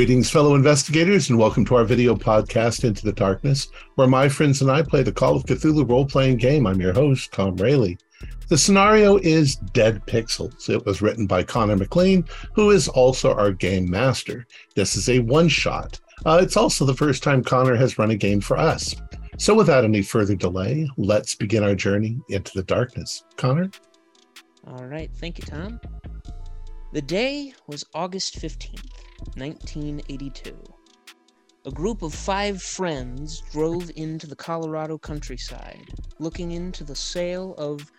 Greetings, fellow investigators, and welcome to our video podcast, Into the Darkness, where my friends and I play the Call of Cthulhu role playing game. I'm your host, Tom Rayleigh. The scenario is Dead Pixels. It was written by Connor McLean, who is also our game master. This is a one shot. Uh, it's also the first time Connor has run a game for us. So, without any further delay, let's begin our journey into the darkness. Connor? All right. Thank you, Tom. The day was August 15th. 1982. A group of five friends drove into the Colorado countryside, looking into the sale of,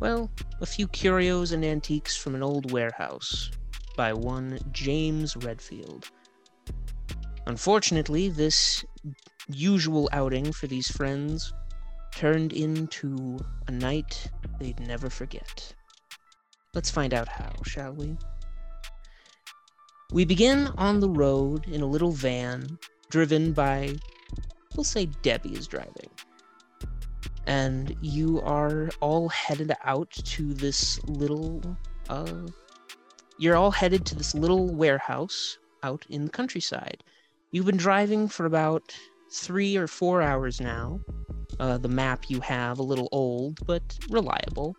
well, a few curios and antiques from an old warehouse by one James Redfield. Unfortunately, this usual outing for these friends turned into a night they'd never forget. Let's find out how, shall we? We begin on the road in a little van driven by, we'll say Debbie is driving. And you are all headed out to this little, uh, you're all headed to this little warehouse out in the countryside. You've been driving for about three or four hours now. Uh, the map you have a little old, but reliable.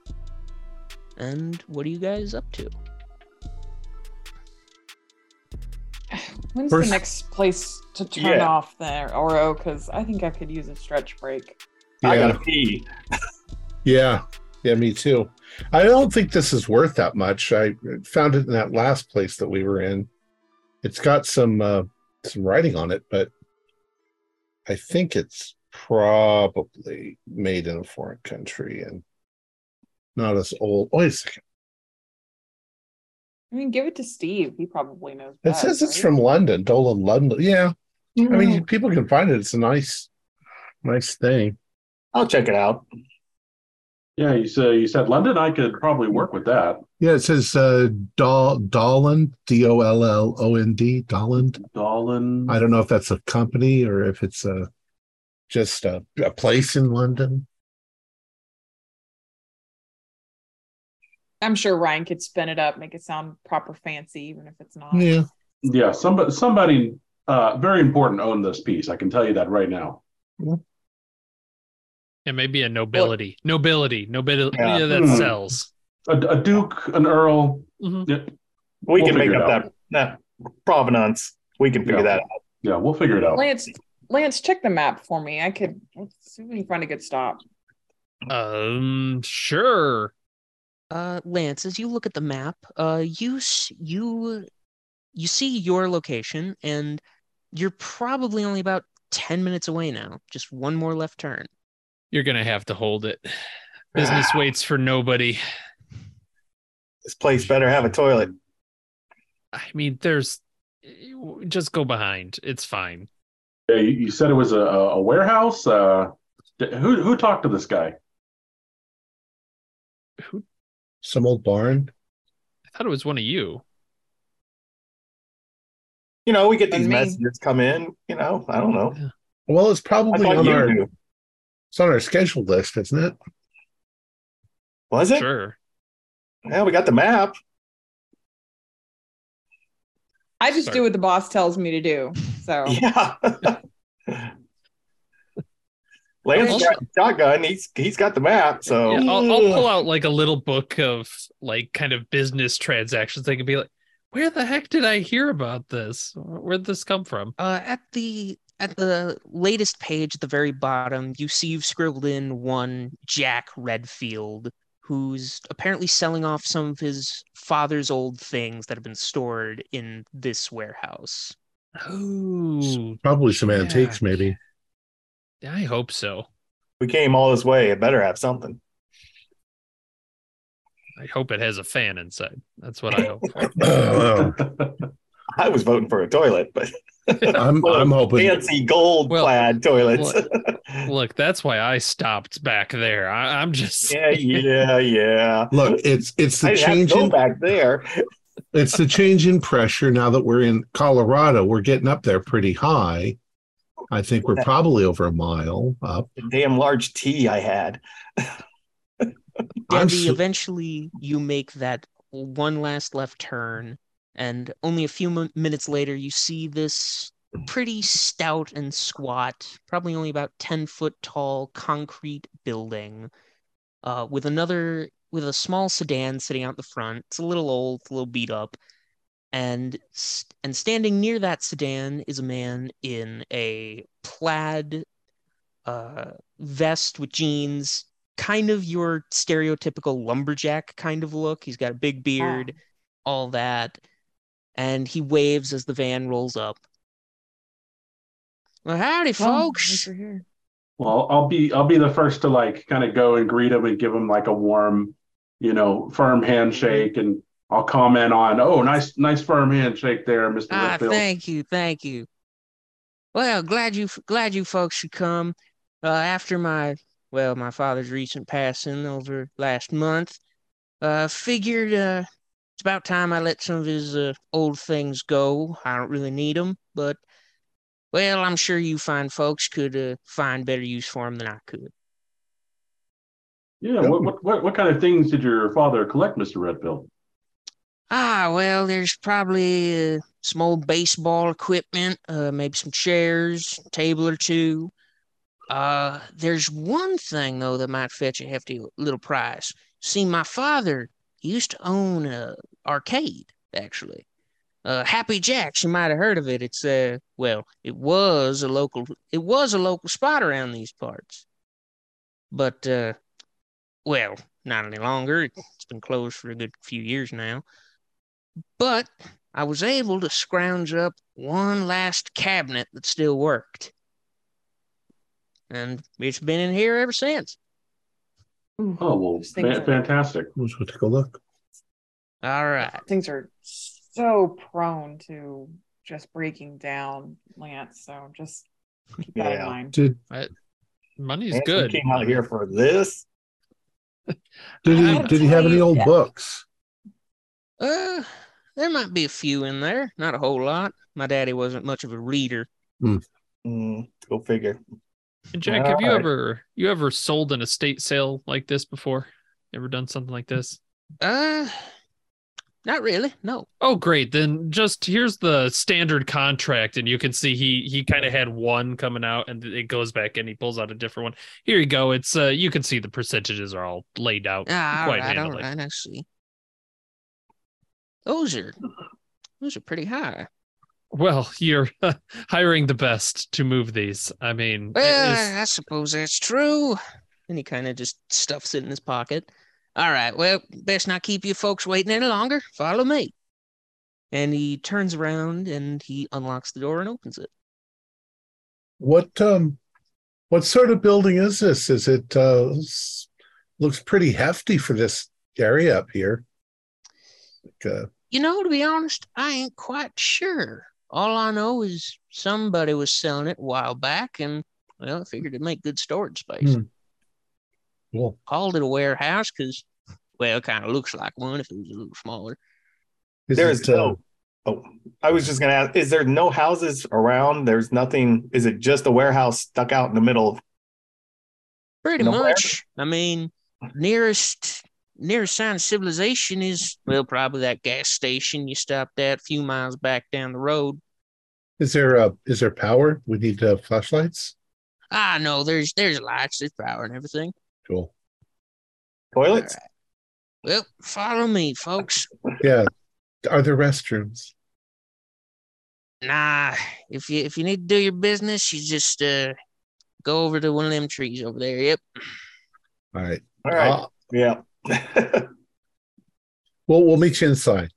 And what are you guys up to? When's First- the next place to turn Yeah. off there, Oro? Because I think I could use a stretch break. I Yeah, gotta pee. yeah, yeah, me too. I don't think this is worth that much. I found it in that last place that we were in. It's got some uh, some writing on it, but I think it's probably made in a foreign country and not as old. Wait a second. I mean, give it to Steve. He probably knows. It says it's right? from London, Dolan, London. Yeah, I Mm. mean, people can find it. It's a nice, nice thing. I'll check it out. Yeah, you said you said London. I could probably work with that. Yeah, it says uh, Dol Dollond, D O L L O N D, Dollond. Dolan. I don't know if that's a company or if it's a just a, a place in London. I'm sure Ryan could spin it up, make it sound proper fancy, even if it's not. Yeah, Yeah, somebody somebody uh, very important owned this piece. I can tell you that right now. It may be a nobility, nobility, nobility Yeah. yeah, that Hmm. sells. A, a duke, an earl. Mhm. Yeah, We We'll can make up out. that that provenance. We can figure Yeah. that out. yeah, we'll figure it out. Lance, Lance, check the map for me. I could let's see if we can find a good stop. Um, sure. Uh, Lance, as you look at the map, uh, you you you see your location, and you're probably only about ten minutes away now. Just one more left turn. You're gonna have to hold it. Business waits for nobody. This place better have a toilet. I mean, there's just go behind. It's fine. Yeah, you, you said it was a, a warehouse. Uh, who who talked to this guy? Who? Some old barn. I thought it was one of you. You know, we get And these me. messages come in. You know, I don't know. Well, it's probably on our knew. it's on our schedule list, isn't it? Was it? Sure. Yeah, we got the map. I just Sorry. do what the boss tells me to do. So Yeah. Lance Also- got the shotgun. He's he's got the map. So Yeah, I'll, I'll pull out like a little book of like kind of business transactions. They could be like, where the heck did I hear about this? Where'd this come from? Uh, at the at the latest page at the very bottom, you see you've scribbled in one Jack Redfield, who's apparently selling off some of his father's old things that have been stored in this warehouse. Oh, Probably some antiques, maybe. I hope so. we came all this way. It better have something. I hope it has a fan inside. That's what I hope for. Oh, I was voting for a toilet, but I'm I'm hoping. fancy gold Well, clad toilets. Look, that's why I stopped back there. I, I'm just yeah, yeah, yeah. Look, it's it's the I didn't have to change in back there. it's the change in pressure now that we're in Colorado. We're getting up there pretty high. I think we're probably over a mile up. The damn large T I had. I had. Debbie, so- eventually you make that one last left turn And only a few mo- minutes later, you see this pretty stout and squat, probably only about 10 foot tall concrete building uh, with another, with a small sedan sitting out the front. It's a little old, a little beat up. And, s- and standing near that sedan is a man in a plaid uh, vest with jeans, kind of your stereotypical lumberjack kind of look. He's got a big beard, all that. And he waves as the van rolls up. Well, howdy, Well, folks. least here. Well, I'll be I'll be the first to like kind of go and greet him and give him like a warm, you know, firm handshake, and I'll comment on, oh, nice nice firm handshake there, Mister Ah, Redfield. thank you, thank you. Well, glad you glad you folks should come. Uh, after my well, my father's recent passing over last month, uh, figured uh, it's about time I let some of his uh, old things go. I don't really need them, but well, I'm sure you fine folks could uh, find better use for them than I could. Yeah. What, what what what kind of things did your father collect, Mister Redfield? Ah, well, there's probably uh, some old baseball equipment, uh, maybe some chairs, table or two. Uh, there's one thing though that might fetch a hefty little price. See, my father used to own a arcade, actually. Uh, Happy Jack's, you might have heard of it. It's uh, well, it was a local, it was a local spot around these parts, but uh, well, not any longer. It's been closed for a good few years now. But I was able to scrounge up one last cabinet that still worked. And it's been in here ever since. Oh well, fa- fantastic. Let's go take a look. All right. things are so prone to just breaking down, Lance. So just keep that in mind. Did Money's Hanson good. Came out here for this. did he did he have any old that- books? Uh, there might be a few in there, not a whole lot. My daddy wasn't much of a reader. Mm, go figure. And Jack, have you Alright. ever you ever sold an estate sale like this before? Ever done something like this? Uh, not really. No. Oh, great. Then just here's the standard contract, and you can see he he kind of had one coming out, and it goes back, and he pulls out a different one. Here you go. It's uh, you can see the percentages are all laid out Ah, all quite right, all handily. right. I see. Those are those are pretty high. Well, you're hiring the best to move these. I mean, Well, is- I suppose that's true. And he kind of just stuffs it in his pocket. All right, well, best not keep you folks waiting any longer. Follow me. And he turns around and he unlocks the door and opens it. What um what sort of building is this? Is it uh looks pretty hefty for this area up here? Like, uh, You know, to be honest, I ain't quite sure. All I know is somebody was selling it a while back, and well, I figured it'd make good storage space. Hmm. cool. Called it a warehouse because, well, it kind of looks like one if it was a little smaller. Is There's it, uh, no. Oh, I was just gonna ask: Is there no houses around? There's nothing. Is it just a warehouse stuck out in the middle? Pretty Nowhere? much. I mean, nearest nearest sign of civilization is well, probably that gas station you stopped at a few miles back down the road. is there uh is there power? We need uh, flashlights. Ah, no, there's there's lights, there's power and everything. Cool. Toilets? Well, follow me, folks. Yeah. Are there restrooms? Nah, if you if you need to do your business, you just uh go over to one of them trees over there. Yep. All right. All right. Uh, yeah. well, we'll meet you inside.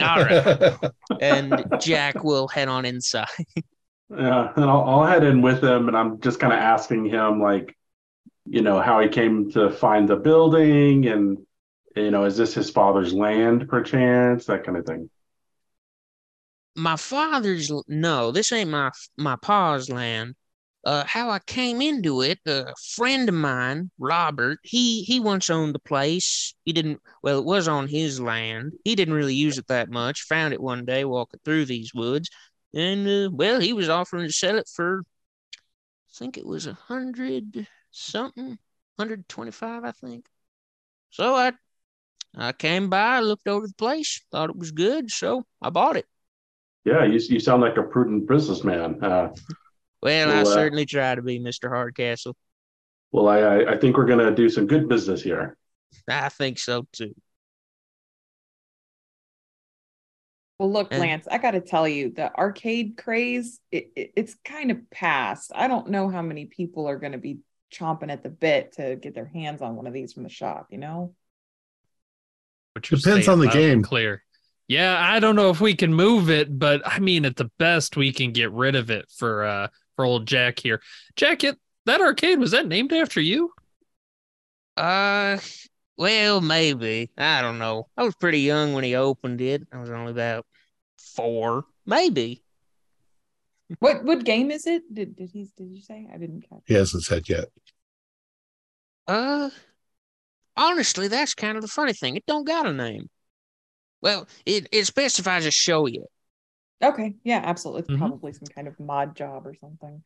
All right. and Jack will head on inside. Yeah, and I'll, I'll head in with him, and I'm just kind of asking him, like, you know, how he came to find the building, and you know, is this his father's land, perchance, that kind of thing. my father's no, this ain't my my pa's land. Uh, how I came into it, a friend of mine, Robert, he he once owned the place. He didn't well, it was on his land. He didn't really use it that much. Found it one day walking through these woods, and uh, well, he was offering to sell it for, I think it was a hundred something, hundred twenty-five, I think. So I I came by, looked over the place, thought it was good, so I bought it. Yeah, you you sound like a prudent businessman. Uh, Well, I uh, certainly try to be, Mr. Hardcastle. well, I I I think we're gonna do some good business here. I think so too. Well, look, Lance, I got to tell you, the arcade craze, it, it, it's kind of past. I don't know how many people are going to be chomping at the bit to get their hands on one of these from the shop, you know? What you're Depends on the game. Clear. Yeah, I don't know if we can move it, but I mean, at the best, we can get rid of it for uh for old Jack here. Jack, it, that arcade was that named after you? Uh, well, maybe. I don't know. I was pretty young when he opened it. I was only about four, maybe. What what game is it? Did did he did you say? I didn't catch. He hasn't said yet. Uh, honestly, that's kind of the funny thing. It don't got a name. Well, it it specifies a show yet. Okay, yeah, absolutely. It's Mhm. probably some kind of mod job or something.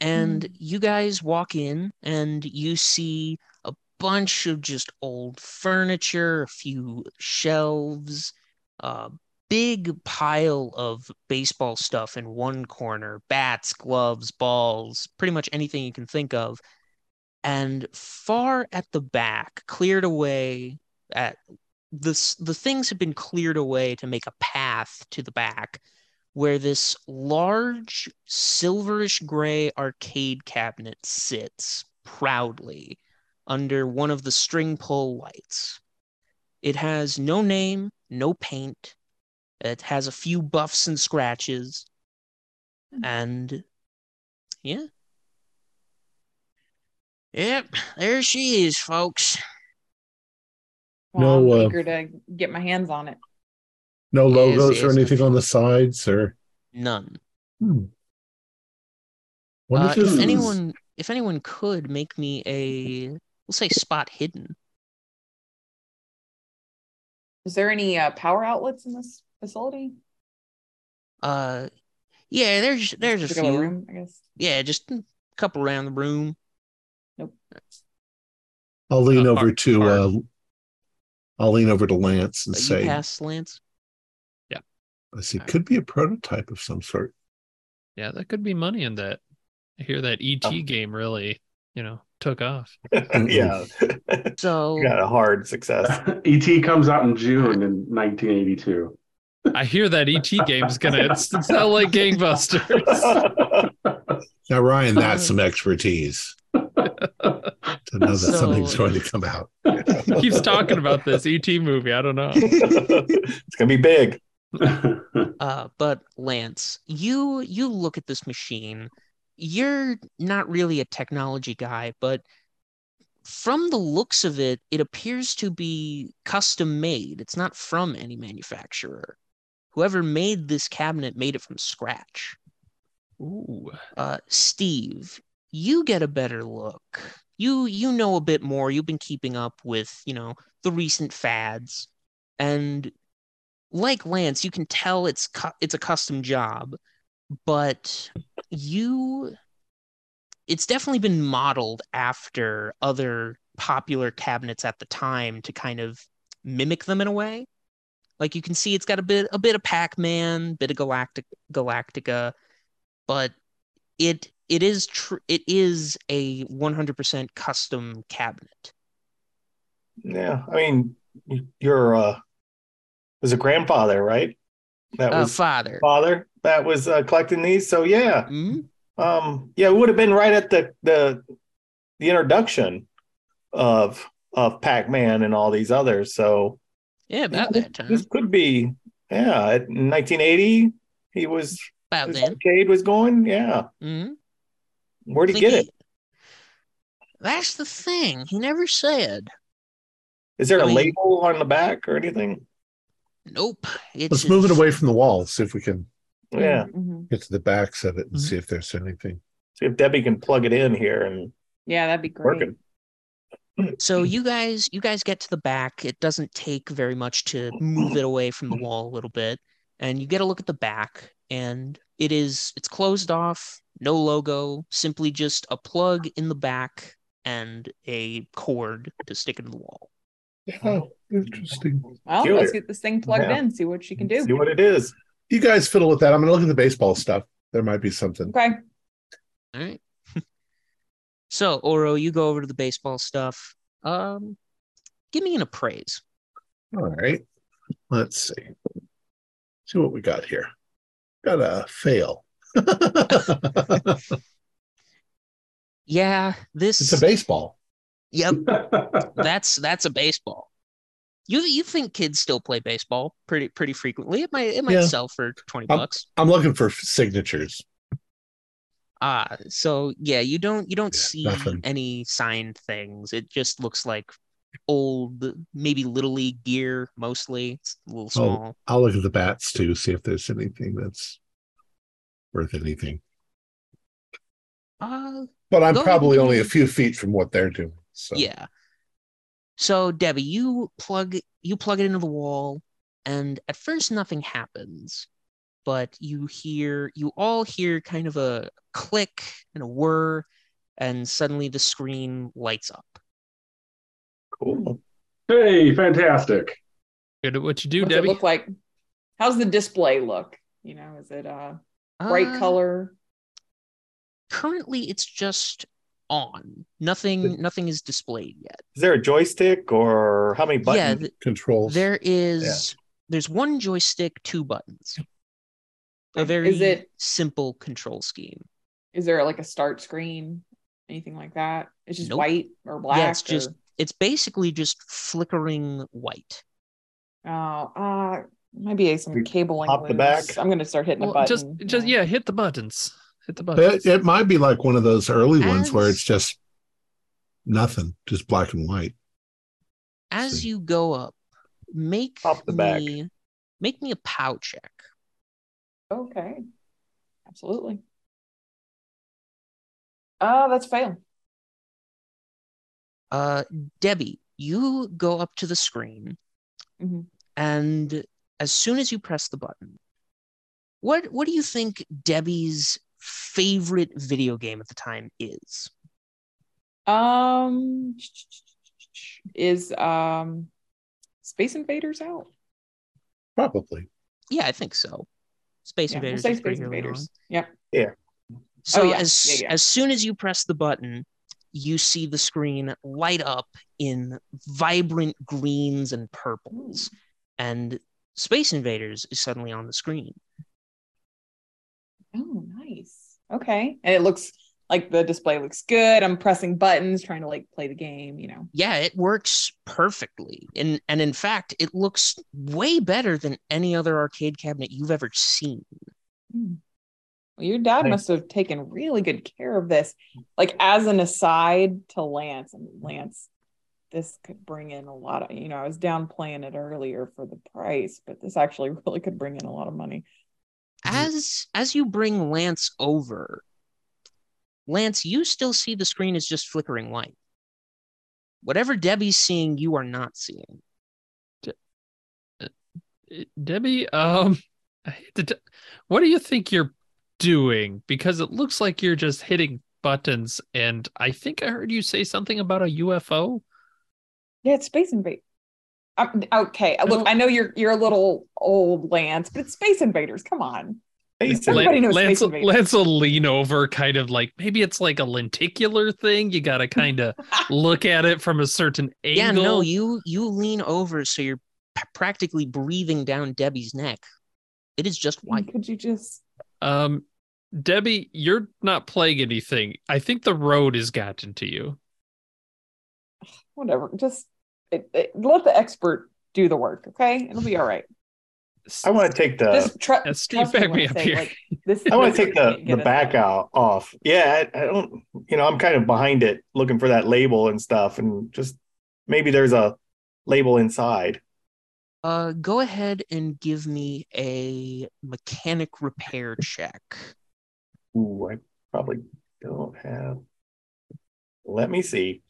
And Mm. you guys walk in and you see a bunch of just old furniture, a few shelves, a big pile of baseball stuff in one corner, bats, gloves, balls, pretty much anything you can think of. And far at the back, cleared away at the the things have been cleared away to make a path to the back where this large silverish gray arcade cabinet sits proudly under one of the string pull lights. It has no name, no paint. It has a few buffs and scratches. Hmm. And yeah. Yep, there she is, folks. Well, No, I'm uh, eager to get my hands on it. No Yes, logos or yes, anything I'm on the sides or None. hmm. Uh, if is- anyone if anyone could make me a we'll say spot hidden. Is there any uh, power outlets in this facility? Uh yeah, there's there's a Particular few. room, I guess. Yeah, just a couple around the room. Nope. I'll lean Uh, over hard- to uh hard. I'll lean over to Lance and you say pass Lance. Yeah, I see could be a prototype of some sort. Yeah, that could be money in that. I hear that ET Oh. game really, you know, took off. yeah. So Got a hard success. ET comes out in June in 1982. I hear that ET game's gonna s- sell like gangbusters. Now Ryan, that's some expertise to know that So- something's going to come out. Keeps talking about this ET movie. I don't know. it's gonna be big. uh but Lance, you you look at this machine. You're not really a technology guy, but from the looks of it, it appears to be custom made. It's not from any manufacturer. Whoever made this cabinet made it from scratch. Ooh. uh, Steve, you get a better look. You you know a bit more. You've been keeping up with you know the recent fads, and like Lance, you can tell it's cu- it's a custom job, but you it's definitely been modeled after other popular cabinets at the time to kind of mimic them in a way. Like you can see it's got a bit a bit of Pac-Man, bit of Galactic Galactica, but it it is true it is a 100% custom cabinet. Yeah. I mean, your uh was a grandfather, right? That Uh, was father. father that was uh, collecting these. So yeah. Mhm. Um yeah, it would have been right at the the the introduction of of Pac-Man and all these others. So Yeah, about Yeah, that time. this could be yeah, at 1980 he was About then. arcade was going. Yeah. Mhm. Where'd he get he- it? That's the thing. He never said. Is there I a mean- label on the back or anything? Nope. It's Let's move it away from the wall, see if we can Yeah. Mhm. get to the backs of it and Mhm. see if there's anything. See if Debbie can plug it in here and Yeah, that'd be great. working. So you guys, you guys get to the back. It doesn't take very much to move it away from the wall a little bit, and you get a look at the back, and it is it's closed off, no logo, simply just a plug in the back and a cord to stick into the wall. Oh, Interesting. Well, Peculiar. let's get this thing plugged Yeah. in, see what she can do. See what it is. You guys fiddle with that. I'm going to look at the baseball stuff. There might be something. Okay. All right. so, Oro, you go over to the baseball stuff. Um, give me an appraise. All right. Let's see. See what we got here. Got a fail. Yeah, this. It's a baseball. Yep, that's that's a baseball. You you think kids still play baseball pretty pretty frequently? It might it might Yeah. sell for twenty bucks. I'm looking for signatures. Ah, so yeah, you don't you don't Yeah, see nothing. any signed things. It just looks like old, maybe little league gear mostly. It's a little Oh. small. I'll look at the bats too, see if there's anything that's worth anything. Uh, But I'm Go ahead probably only a few feet from what they're doing. So yeah. So Debbie, you plug you plug it into the wall, and at first nothing happens, but you hear you all hear kind of a click and a whir, and suddenly the screen lights up. Cool. hey, fantastic. Good at what you do, What's Debbie. it look like? How's the display look? You know, is it uh bright Uh, color? currently it's just on nothing nothing is displayed yet Is there a joystick or how many buttons? yeah th- controls. there is there's one joystick two buttons a very Is it- simple control scheme Is there like a start screen? Anything like that? It's just Nope. white or black. yeah it's just or- it's basically just flickering white oh, uh, maybe some cabling. pop the back? I'm gonna start hitting a Well, button. just just yeah. yeah, hit the buttons. Hit the buttons. it, it might be like one of those early ones where it's just nothing, just black and white. as See. you go up make Pop the back. make me a pow check Okay. Absolutely. Uh that's fail. Uh debbie you go up to the screen Mhm. and as soon as you press the button what what do you think debbie's favorite video game at the time is Um is um Space Invaders out? Probably. yeah i think so space Yeah, we'll invaders say Space Invaders. on. Yep. so Oh, yeah. as Yeah, yeah. as soon as you press the button you see the screen light up in vibrant greens and purples and space invaders is suddenly on the screen Oh, nice. Okay. And it looks like the display looks good. I'm pressing buttons, trying to like play the game, you know. yeah it works perfectly and and in fact it looks way better than any other arcade cabinet you've ever seen Hmm. Well, your dad Thanks. must have taken really good care of this. Like as an aside to Lance, and Lance, this could bring in a lot of, you know, I was downplaying it earlier for the price, but this actually really could bring in a lot of money. as as you bring lance over lance you still see the screen is just flickering white whatever debbie's seeing you are not seeing Uh, Debbie, um, I hate to t- what do you think you're doing? Because it looks like you're just hitting buttons, and I think I heard you say something about a UFO. Yeah, it's Space Invaders. Okay, No. look, I know you're you're a little old, Lance, but it's Space Invaders. Come on. Face Everybody knows Lance, Space Invaders. Lance will lean over, kind of like maybe it's like a lenticular thing. You got to kind of look at it from a certain angle. yeah no you you lean over so you're p- practically breathing down debbie's neck it is just white Could you just Um, Debbie, you're not playing anything. I think the road has gotten to you. whatever? Just it, it- let the expert do the work. Okay, it'll be all right. I want to take the Just tru- Uh, Steve, back me up say, here. Like, this, I want to take the the back out off. Yeah, I, I don't. You know, I'm kind of behind it, looking for that label and stuff, and just maybe there's a label inside. uh go ahead and give me a mechanic repair check Ooh, I probably don't have. Let me see.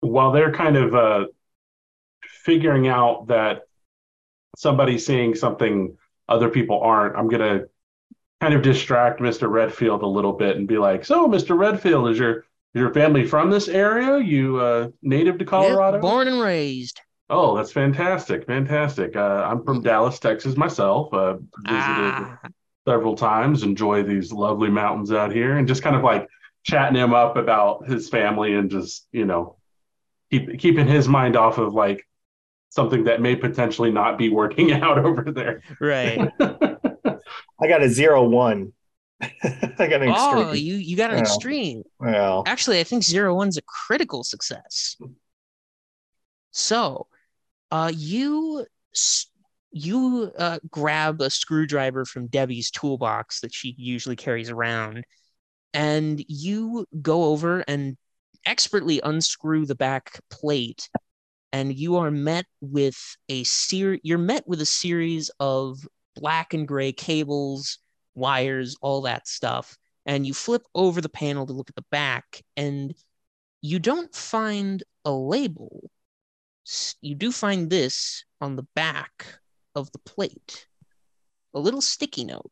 While they're kind of uh, figuring out that somebody's seeing something other people aren't, I'm gonna kind of distract Mr. Redfield a little bit and be like, "So, Mr. Redfield, is your is your family from this area? You uh, native to Yep, Colorado? born and raised. Oh, that's fantastic, fantastic. Uh, I'm from Dallas, Texas myself. Uh, visited Ah, several times. Enjoy these lovely mountains out here, and just kind of like chatting him up about his family and just you know keep keeping his mind off of like something that may potentially not be working out over there. right. I got a zero one. I got an extreme. oh, you you got an Yeah. extreme. well, Actually, I think zero one's a critical success. So, uh, you you uh, grab a screwdriver from Debbie's toolbox that she usually carries around, and you go over and expertly unscrew the back plate, and you are met with a ser- You're met with a series of black and gray cables, wires, all that stuff and you flip over the panel to look at the back and you don't find a label you do find this on the back of the plate a little sticky note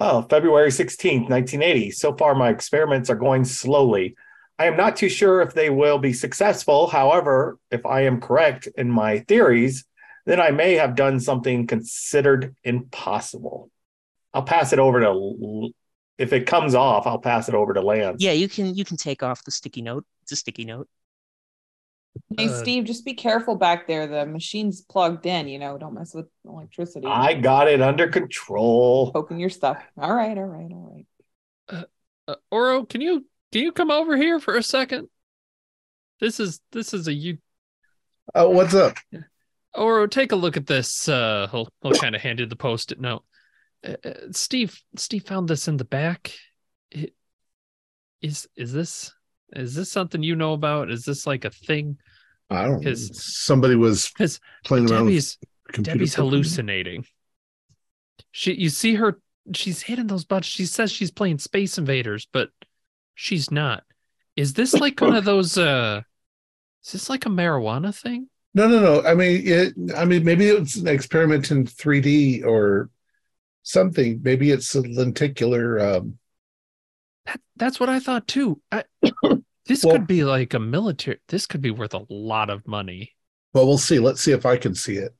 oh, February 16th, 1980. So far, my experiments are going slowly. I am not too sure if they will be successful. However, if I am correct in my theories, then I may have done something considered impossible. I'll pass it over to, if it comes off, I'll pass it over to Lance. yeah you can you can take off the sticky note it's a sticky note Hey, Uh, Steve, just be careful back there. The machine's plugged in, you know, don't mess with electricity. I got it under control. poking your stuff. All right, all right, all right. Uh, Oro, can you can you come over here for a second? This is this is a you. Oh, what's up? Oro, take a look at this. Uh, he'll he'll kind of hand you the post-it note. Uh, uh, Steve, Steve found this in the back. It, is is this is this something you know about? Is this like a thing? I don't know. His- Somebody was Because playing around with Debbie's computer. Debbie's hallucinating. She, you see her, she's hitting those buttons. She says she's playing Space Invaders, but she's not. Is this like one of those? uh Is this like a marijuana thing? No, no, no. I mean, it. I mean, maybe it's an experiment in 3D or something. Maybe it's a lenticular. Um, That, that's what I thought too. I, this Well- could be like a military. This could be worth a lot of money. well, we'll see. Let's see if I can see it.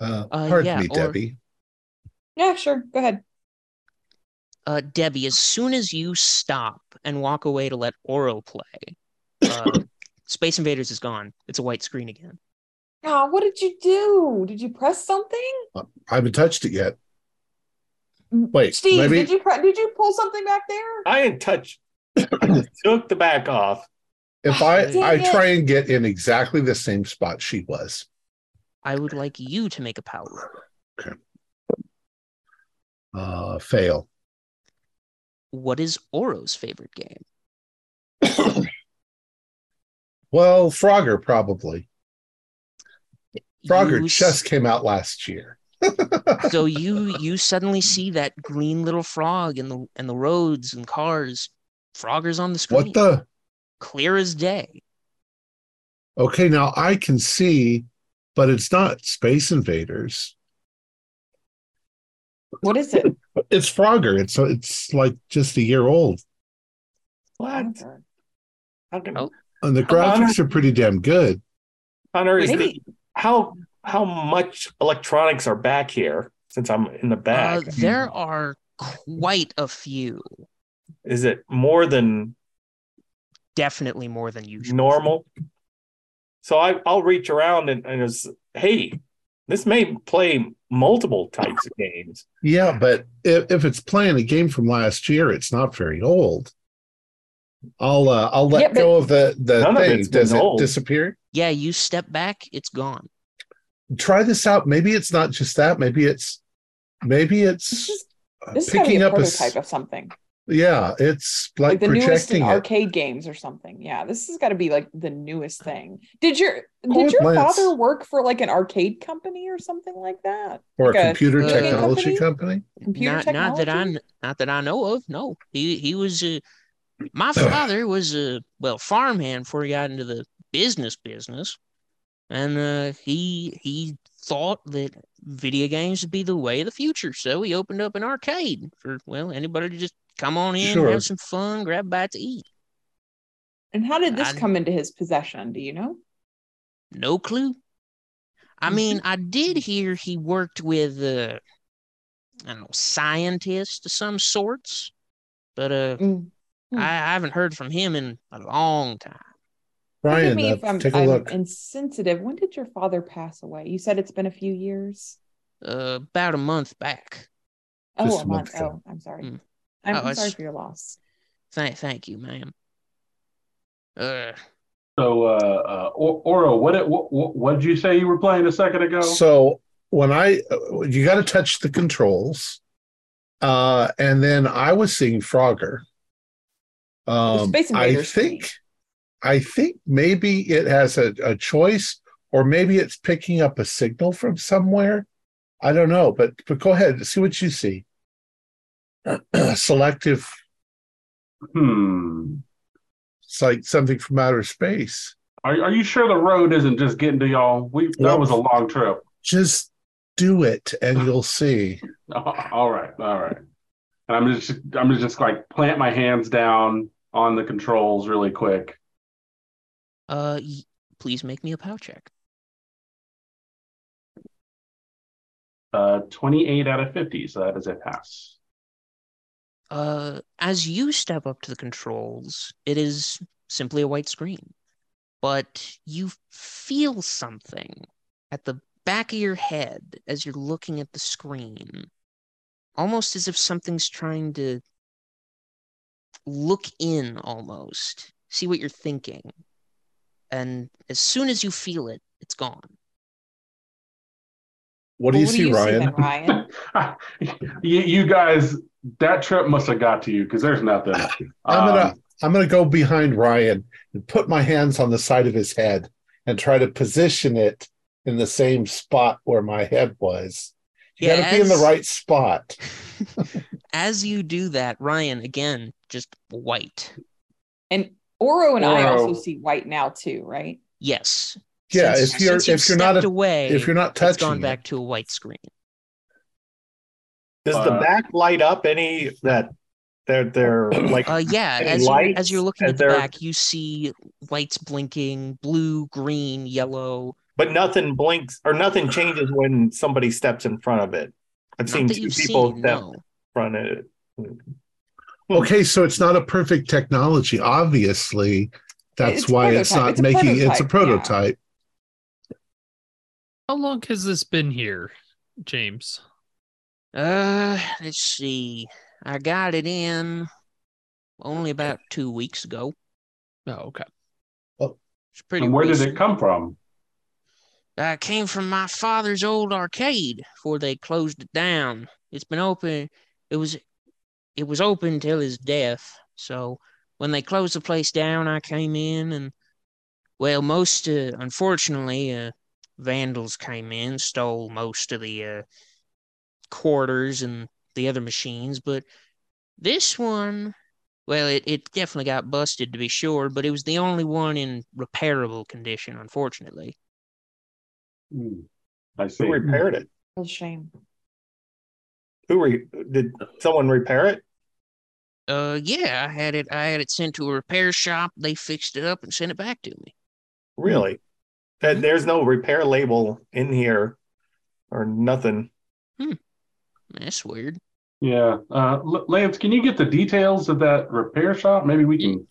Uh, Uh, pardon yeah, me, or- Debbie. Yeah, sure. Go ahead. uh debbie as soon as you stop and walk away to let oro play uh space invaders is gone it's a white screen again Oh, what did you do? Did you press something? I haven't touched it yet. Wait, Steve, maybe- did you pre- did you pull something back there? I didn't touch. I took the back off. If I Dang I it. try and get in exactly the same spot she was. i would like you to make a power roll Uh, fail. what is oro's favorite game Well, Frogger probably. Frogger You s- just came out last year. so you you suddenly see that green little frog in the in the roads and cars frogger's on the screen What the? clear as day Okay, now I can see, but it's not Space Invaders. What is it? It's Frogger. It's it's like just a year old, What? How can, Oh. and the Come on. graphics are pretty damn good. Connor, is the, how how much electronics are back here? Since I'm in the uh, back, there are quite a few is it more than definitely more than usual normal? So I, I'll reach around and, and it's, hey, this may play multiple types of games. Yeah, but if, if it's playing a game from last year, it's not very old. I'll uh, I'll let Yeah, go of the the None of thing. Does it old. disappear? yeah you step back it's gone Try this out. Maybe it's not just that. Maybe it's maybe This it's is this is gotta be picking a up a s- prototype of something. Yeah. It's like, Like the newest in projecting it. arcade games or something. Yeah, this has got to be like the newest thing. Did your Call did your Lance. father work for like an arcade company or something like that? or like a a computer video game technology company? company. Computer not, technology? not that I not that I know of. No, he he was a my father was a well farmhand before he got into the business business, and uh, he he thought that video games would be the way of the future. So he opened up an arcade for well anybody to just come on in, Sure. have some fun, grab a bite to eat. And how did this I- come into his possession? Do you know? No clue. I Mhm. mean, I did hear he worked with uh, I don't know, scientists of some sorts, but uh, Mm. I, I haven't heard from him in a long time. Forgive Ryan, me uh, if I'm, take a I'm look. insensitive. When did your father pass away? You said it's been a few years. Uh, about a month back. Oh, Just a a month. month. Oh, I'm sorry. Mm. I'm, Oh, I'm sorry for your loss. Thank, thank you, ma'am. Uh, So, uh, uh, Or- Oro, what, what what what did you say you were playing a second ago? So when I, uh, you got to touch the controls, uh, and then I was seeing Frogger. Um, I Invaders for think, I think maybe it has a, a choice, or maybe it's picking up a signal from somewhere. I don't know, but but go ahead, see what you see. Selective, hmm. it's like something from outer space. Are are you sure the road isn't just getting to y'all? We that Well- was a long trip. Just do it, and you'll see. all right, all right. And I'm just I'm gonna just like plant my hands down on the controls really quick. uh, y- please make me a power check. Uh, 28 out of 50, so that is a pass. Uh, as you step up to the controls, it is simply a white screen. But you feel something at the back of your head as you're looking at the screen. Almost as if something's trying to look in almost, see what you're thinking. And as soon as you feel it, it's gone. What do Well, you see, Ryan? then, Ryan? you, you guys, that trip must have got to you because there's nothing. I'm gonna Um, I'm gonna go behind Ryan and put my hands on the side of his head and try to position it in the same spot where my head was. You Yeah, gotta be in the right spot. As you do that, Ryan, again, just white. And Oro and I also see white now too, right? Yes. Yeah, Since- if you're since you've if you're not stepped a, away, if you're not it's touching gone it, back to a white screen. Does the Uh, back light up any that they're they're like Uh, yeah, as you're, as you're looking as at the back, you see lights blinking, blue, green, yellow. but nothing blinks or nothing changes when somebody steps in front of it. I've Not seen two people seen, step no. in front of it. okay, so it's not a perfect technology. Obviously, that's It's why it's prototype. not It's a making it's a prototype, yeah. prototype. How long has this been here, James? Uh, let's see. I got it in only about two weeks ago. Oh, okay. It's pretty and where did it come from? Uh, it came from my father's old arcade before they closed it down. It's been open. It was, it was open till his death. So when they closed the place down, I came in and, well, most, uh, unfortunately, uh, vandals came in, stole most of the uh, quarters and the other machines. But this one, well, it, it definitely got busted to be sure, but it was the only one in repairable condition, unfortunately. Hmm, I see. Who repaired it? Real shame. Who re- did someone repair it? Uh, yeah, I had it. I had it sent to a repair shop. They fixed it up and sent it back to me. Really? That there's no repair label in here or nothing. That's weird. Yeah. Uh, Lance, can you get the details of that repair shop? Maybe we can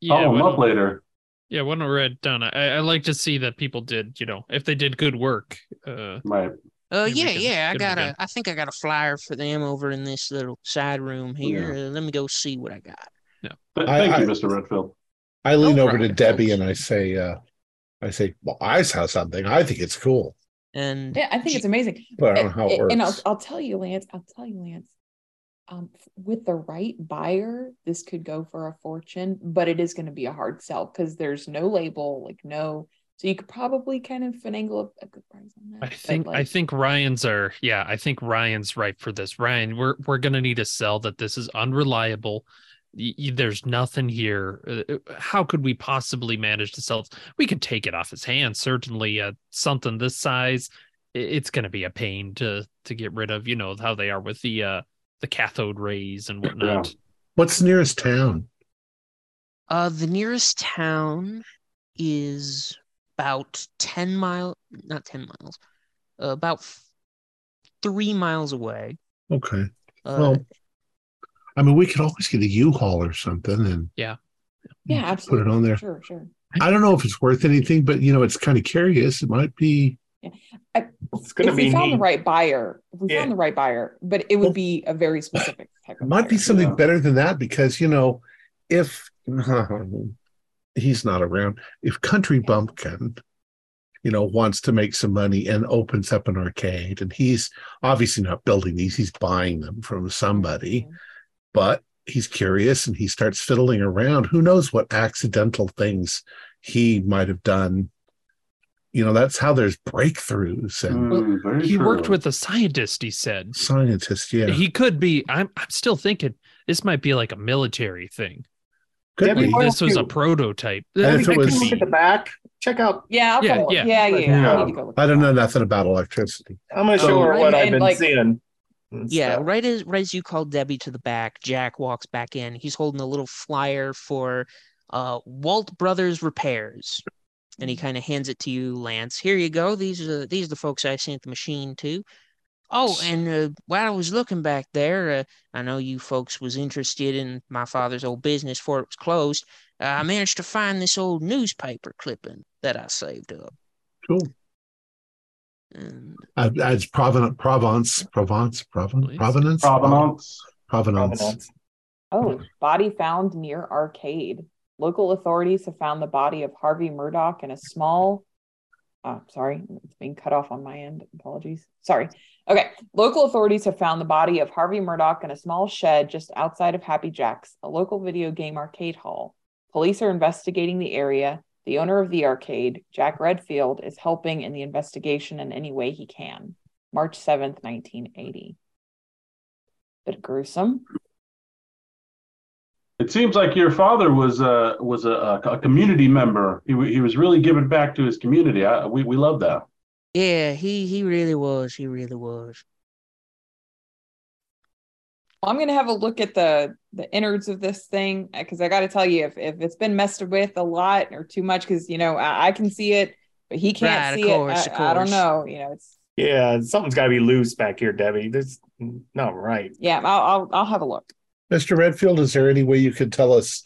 Yeah, follow why them up later. yeah. when don't we write it down? I, I like to see that people did, you know, if they did good work. Uh, Right. Uh, yeah, can yeah. I got a. again. I think I got a flyer for them over in this little side room here. Uh, let me go see what I got. Th- I- thank you, I- Mr. Redfield. I lean No over to Debbie folks. and I say, uh, I say, well, I saw something. I think it's cool, And Yeah, I think it's amazing. but I don't know how it And- works. And I'll, I'll tell you, Lance, I'll tell you, Lance, um, with the right buyer, this could go for a fortune, but it is going to be a hard sell because there's no label, like no. So you could probably kind of finagle a, a good price on that. I but, think I think Ryan's are yeah, I think Ryan's right for this. Ryan, we're we're gonna need to sell that this is unreliable. Y- y- There's nothing here. Uh, uh, How could we possibly manage to sell? it? We could take it off his hands. Certainly, uh, something this size, it's going to be a pain to to get rid of. You know how they are with the uh the cathode rays and whatnot. What's the nearest town? Uh, the nearest town is about 10 mile, not 10 miles, uh, about f- three miles away. Okay. Uh, Well, I mean, we could always get a U-Haul or something and Yeah, yeah, absolutely. Put it on there. Sure, sure. I don't know if it's worth anything, but you know, it's kind of curious. It might be. It's going to be. if we found the right buyer, if we Yeah. found the right buyer, but it would Well, be a very specific type It of might be buyer. something Yeah. better than that because you know, if he's not around, if Country Bumpkin, you know, wants to make some money and opens up an arcade, and he's obviously not building these; he's buying them from somebody. But he's curious and he starts fiddling around. Who knows what accidental things he might have done? You know, that's how there's breakthroughs and Mm, very He worked with a scientist, he said. Scientist, Yeah, He could be I'm I'm still thinking this might be like a military thing. could Yeah, be. This was a prototype. And if it was- Look at the back. Check out. Yeah, I'll Yeah, yeah. yeah, yeah, yeah. Yeah. I need to go look I don't know nothing about electricity. I'm going to So- show her what And- I've been like- seeing. Yeah, stuff. right as right as you called Debbie to the back, Jack walks back in. He's holding a little flyer for uh Walt Brothers Repairs. And he kind of hands it to you, Lance. Here you go. These are these are the folks I sent the machine to. Oh, and uh, while I was looking back there, uh, I know you folks was interested in my father's old business before it was closed. Uh, I managed to find this old newspaper clipping that I saved up. Cool. And Uh, it's Provence, Provence, Provence, Provence, Provenance, Provenance. Provenance. Provenance. Oh, body found near arcade. Local authorities have found the body of Harvey Murdoch in a small. Oh, sorry, it's being cut off on my end. Apologies. Sorry. Okay. Local authorities have found the body of Harvey Murdoch in a small shed just outside of Happy Jack's, a local video game arcade hall. Police are investigating the area. The owner of the arcade, Jack Redfield, is helping in the investigation in any way he can. March 7th, 1980. Bit gruesome. It seems like your father was a was a, a community member. He wa- he was really giving back to his community. I, we we love that. yeah, he he really was. He really was. Well, I'm gonna have a look at the the innards of this thing because I got to tell you, if if it's been messed with a lot or too much, because you know I, I can see it, but he can't Right, of see course, it. of I, I don't know. You know, it's Yeah, something's got to be loose back here, Debbie. That's not right. yeah. I'll I'll, I'll have a look. Mr. Redfield, is there any way you could tell us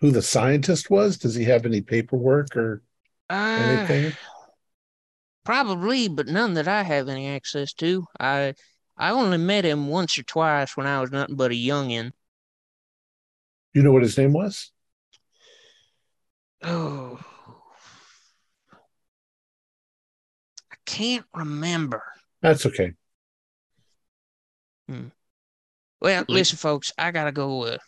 who the scientist was? Does he have any paperwork or Uh, anything? probably, but none that I have any access to. I I only met him once or twice when I was nothing but a youngin. You know what his name was? Oh, I can't remember. That's okay. Hmm. Well, listen, folks, I gotta go uh,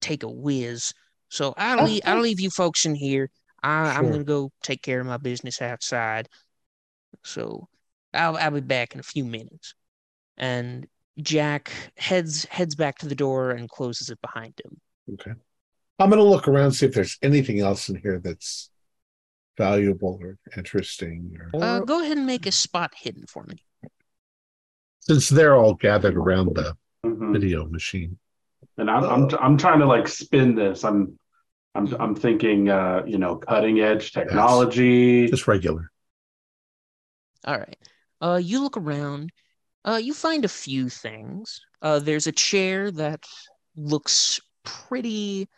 take a whiz. So I'll Oh, leave, I'll leave you folks in here. I, I'm Sure. gonna go take care of my business outside. So I'll I'll be back in a few minutes. And Jack heads heads back to the door and closes it behind him. Okay. I'm going to look around see if there's anything else in here that's valuable or interesting. Or, Uh, go ahead and make a spot hidden for me. since they're all gathered around the Mhm. video machine. And I'm I'm I'm trying to like spin this. I'm I'm I'm thinking uh, you know, cutting edge technology. Just regular. All right. Uh, you look around. Uh, you find a few things. Uh, there's a chair that looks pretty,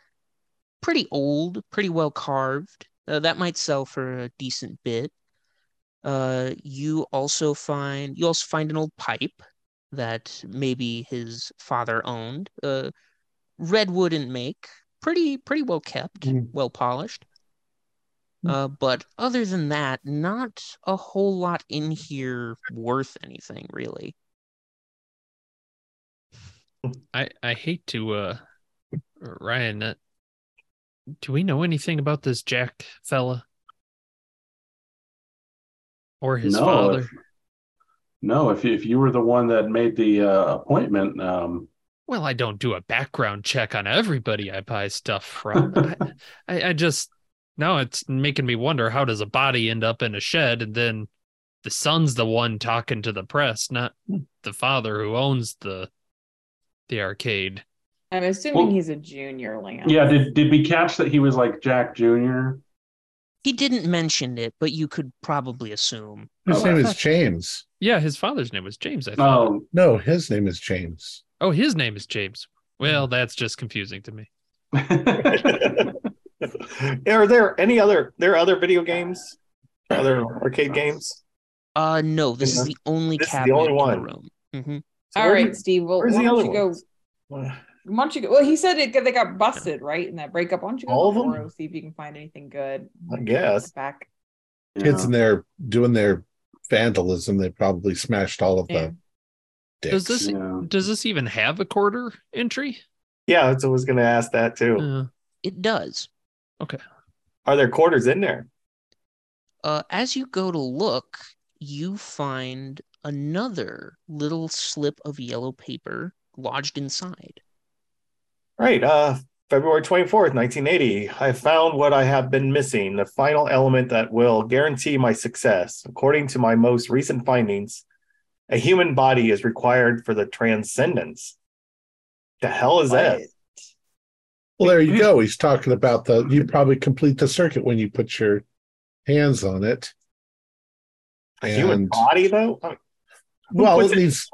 pretty old, pretty well carved. Uh, that might sell for a decent bit. Uh, you also find you also find an old pipe that maybe his father owned. Uh, redwood and make, pretty pretty well kept, Mm. well polished. Uh, but other than that, not a whole lot in here worth anything, really. I I hate to uh Ryan uh, do we know anything about this Jack fella? Or his No, father? if- No, if you, if you were the one that made the uh, appointment, um, Well, I don't do a background check on everybody I buy stuff from. I, I, I just now it's making me wonder how does a body end up in a shed and then the son's the one talking to the press, not the father who owns the the arcade. I'm assuming Well- he's a junior Lance. Yeah, did did we catch that he was like Jack Jr.? He didn't mention it, but you could probably assume. His Oh, name is James. Yeah, his father's name was James. I thought. Oh, No, his name is James. Oh, his name is James. Well, mm. that's just confusing to me. Are there any other there are other video games? Other arcade games? Uh, no, this is the only This is the cabinet only in one. the room. hmm So All where right, do- Steve. Well, where's why the don't other you go? Why don't you go? Well, he said it, they got busted, right, in that breakup. Why don't you go All of to them? See if you can find anything good? I guess. Back. Kids yeah. in there doing their vandalism. They probably smashed all of Yeah. the dicks. Does this Yeah. does this even have a quarter entry? Yeah, so I was gonna ask that too. Uh, It does. Are there quarters in there? Uh, as you go to look, you find another little slip of yellow paper lodged inside. Right. Uh February 24th, 1980. I found what I have been missing, the final element that will guarantee my success. According to my most recent findings, a human body is required for the transcendence. The hell is that? What? Well, there you go. He's talking about the. You probably complete the circuit when you put your hands on it. A human body, though? I mean, Who Well, puts it it- needs.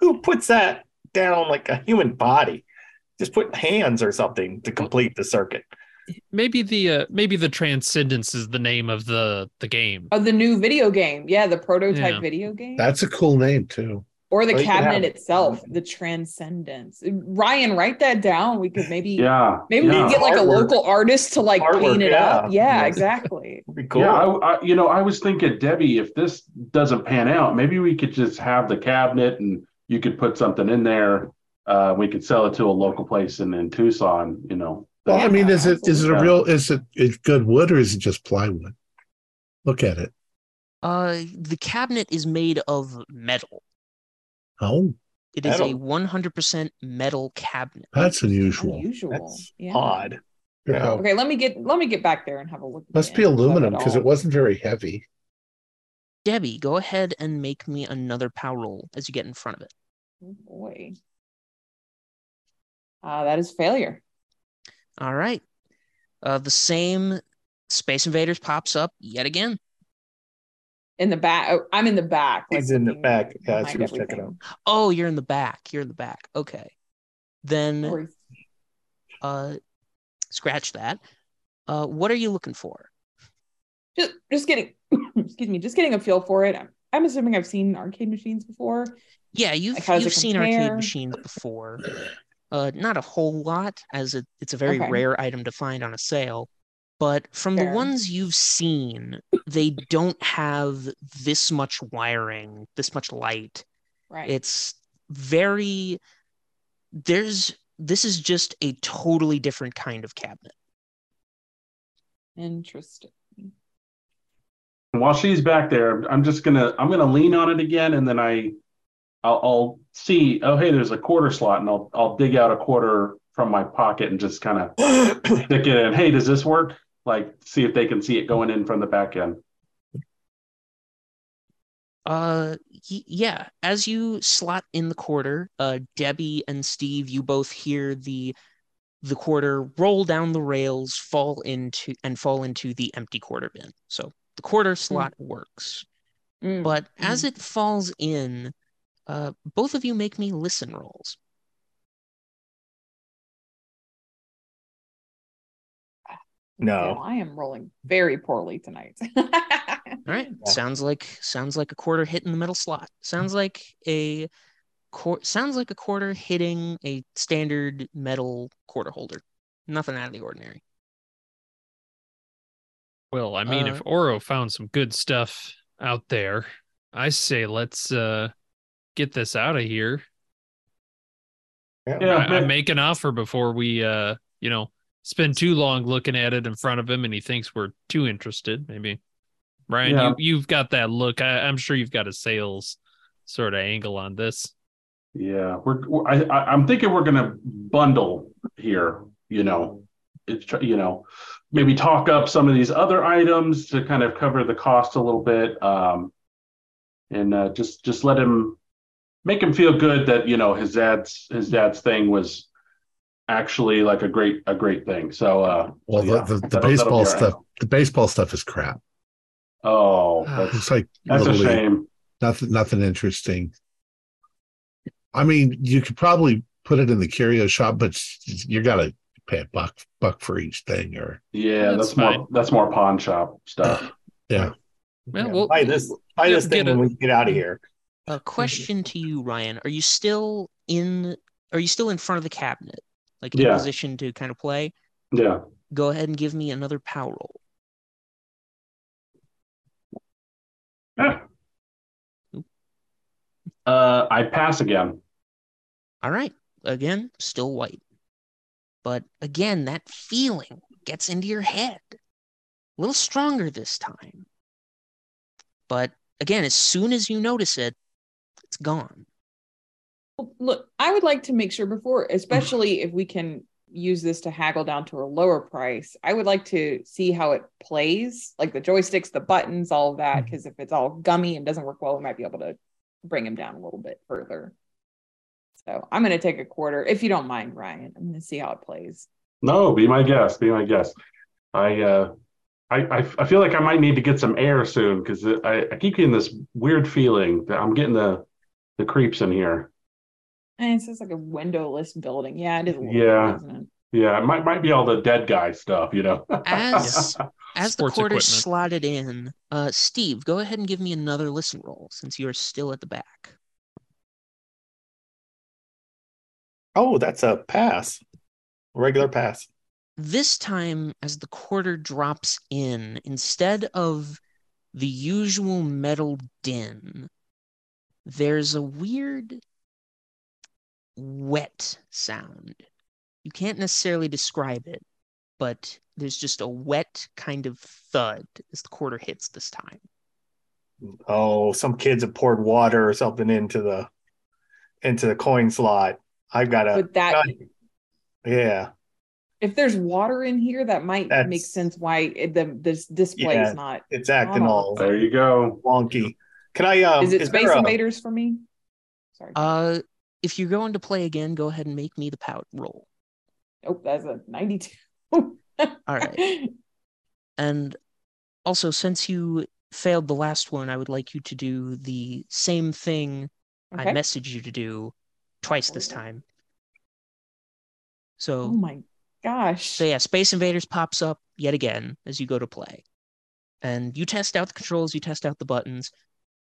who puts that down like a human body? Just put hands or something to complete the circuit. maybe the uh, maybe the transcendence is the name of the the game. Of the new video game. Yeah, the prototype Yeah. video game. That's a cool name too. Or the Or cabinet have- itself, the transcendence. Ryan, write that down. We could maybe Yeah. maybe yeah. we get like a local artist to like Artwork, paint it up. yeah. Yeah, Yeah. exactly. Be cool. Yeah, I, I, you know, I was thinking, Debbie, if this doesn't pan out, maybe we could just have the cabinet and you could put something in there. Uh, we could sell it to a local place in, in Tucson, you know. Well, I mean, is it is it a real? Is it is good wood or is it just plywood? Look at it. Uh, the cabinet is made of metal. Oh, It is a 100% metal cabinet. that's unusual. Unusual. That's yeah. odd. Yeah. Yeah. Okay, let me get let me get back there and have a look. Must be aluminum because it wasn't very heavy. Debbie, go ahead and make me another power roll as you get in front of it. Oh boy. Uh, that is failure. All right. Uh, the same Space Invaders pops up yet again. In the back, oh, I'm in the back. He's in the back. Yeah, behind she was checking everything. Oh, you're in the back. You're in the back. Okay. Then uh, scratch that. Uh, what are you looking for? Just, just getting, excuse me, just getting a feel for it. I'm, I'm assuming I've seen arcade machines before. Yeah, you've Like, you've it seen arcade machines before. Uh, not a whole lot, as it, it's a very Okay. rare item to find on a sale. But from the ones you've seen, they don't have this much wiring, this much light. Right. It's very there's this is just a totally different kind of cabinet. Interesting. While she's back there, I'm just gonna I'm gonna lean on it again, and then I I'll, I'll see. Oh, hey, there's a quarter slot, and I'll I'll dig out a quarter from my pocket and just kind of stick it in. Hey, does this work? Like, see if they can see it going in from the back end. Uh, yeah. As you slot in the quarter, uh, Debbie and Steve, you both hear the the quarter roll down the rails, fall into and fall into the empty quarter bin. So the quarter slot works. Mm. But as it falls in, uh, both of you make me listen rolls. No. Well, I am rolling very poorly tonight. All right. Yeah. Sounds like sounds like a quarter hit in the middle slot. Sounds like a quar- sounds like a quarter hitting a standard metal quarter holder. Nothing out of the ordinary. Well, I mean, if Uh, Oro found some good stuff out there, I say let's uh get this out of here. Yeah. Yeah. I, I make an offer before we uh you know spend too long looking at it in front of him and he thinks we're too interested. Maybe Ryan, Yeah. you you've got that look. I, I'm sure you've got a sales sort of angle on this. Yeah, we're. we're I, I, I'm thinking we're gonna bundle here. You know, it's you know, maybe talk up some of these other items to kind of cover the cost a little bit, um, and uh, just just let him make him feel good that you know his dad's his dad's thing was actually like a great a great thing. So uh Well, so, yeah, the, the, the that'll- that'll baseball be all right. stuff, the baseball stuff is crap. Oh, that's, It's like that's a shame. nothing, nothing interesting. I mean, you could probably put it in the curio shop, but you got to pay a buck, buck for each thing, or Yeah, That's that's, more that's more pawn shop stuff. yeah. Well, Yeah, we'll- buy this buy this thing get when we get out of here. A question to you, Ryan. Are you still in are you still in front of the cabinet? Like in Yeah. position to kind of play? Yeah. Go ahead and give me another power roll. Yeah. Uh, I pass again. All right. Again, still white. But again, that feeling gets into your head. A little stronger this time. But again, as soon as you notice it, it's gone. Look, I would like to make sure before, especially if we can use this to haggle down to a lower price, I would like to see how it plays, like the joysticks, the buttons, all of that. Because if it's all gummy and doesn't work well, we might be able to bring him down a little bit further. So I'm going to take a quarter, if you don't mind, Ryan. I'm going to see how it plays. No, be my guest. Be my guest. I uh, I I, I feel like I might need to get some air soon because I, I keep getting this weird feeling that I'm getting the the creeps in here. And it's just like a windowless building. Yeah, it is. A Yeah. Isn't it? Yeah, it might might be all the dead guy stuff, you know. As as the Sports quarter's equipment. slotted in, uh, Steve, go ahead and give me another listen roll since you're still at the back. Oh, that's a pass. Regular pass. This time, as the quarter drops in, instead of the usual metal din, there's a weird wet sound. You can't necessarily describe it, but there's just a wet kind of thud as the quarter hits this time. Oh, some kids have poured water or something into the into the coin slot. I've got a But that, yeah. if there's water in here, that might That's- make sense why it, the this display Yeah. is not. It's acting Oh. all there you go. wonky. Can I um is it there Space a- Invaders for me? Sorry. Uh, if you're going to play again, go ahead and make me the pout roll. Nope, that's a 92. All right. And also, since you failed the last one, I would like you to do the same thing I Okay. messaged you to do twice this time. So, Oh my gosh. so yeah, Space Invaders pops up yet again as you go to play. And you test out the controls, you test out the buttons.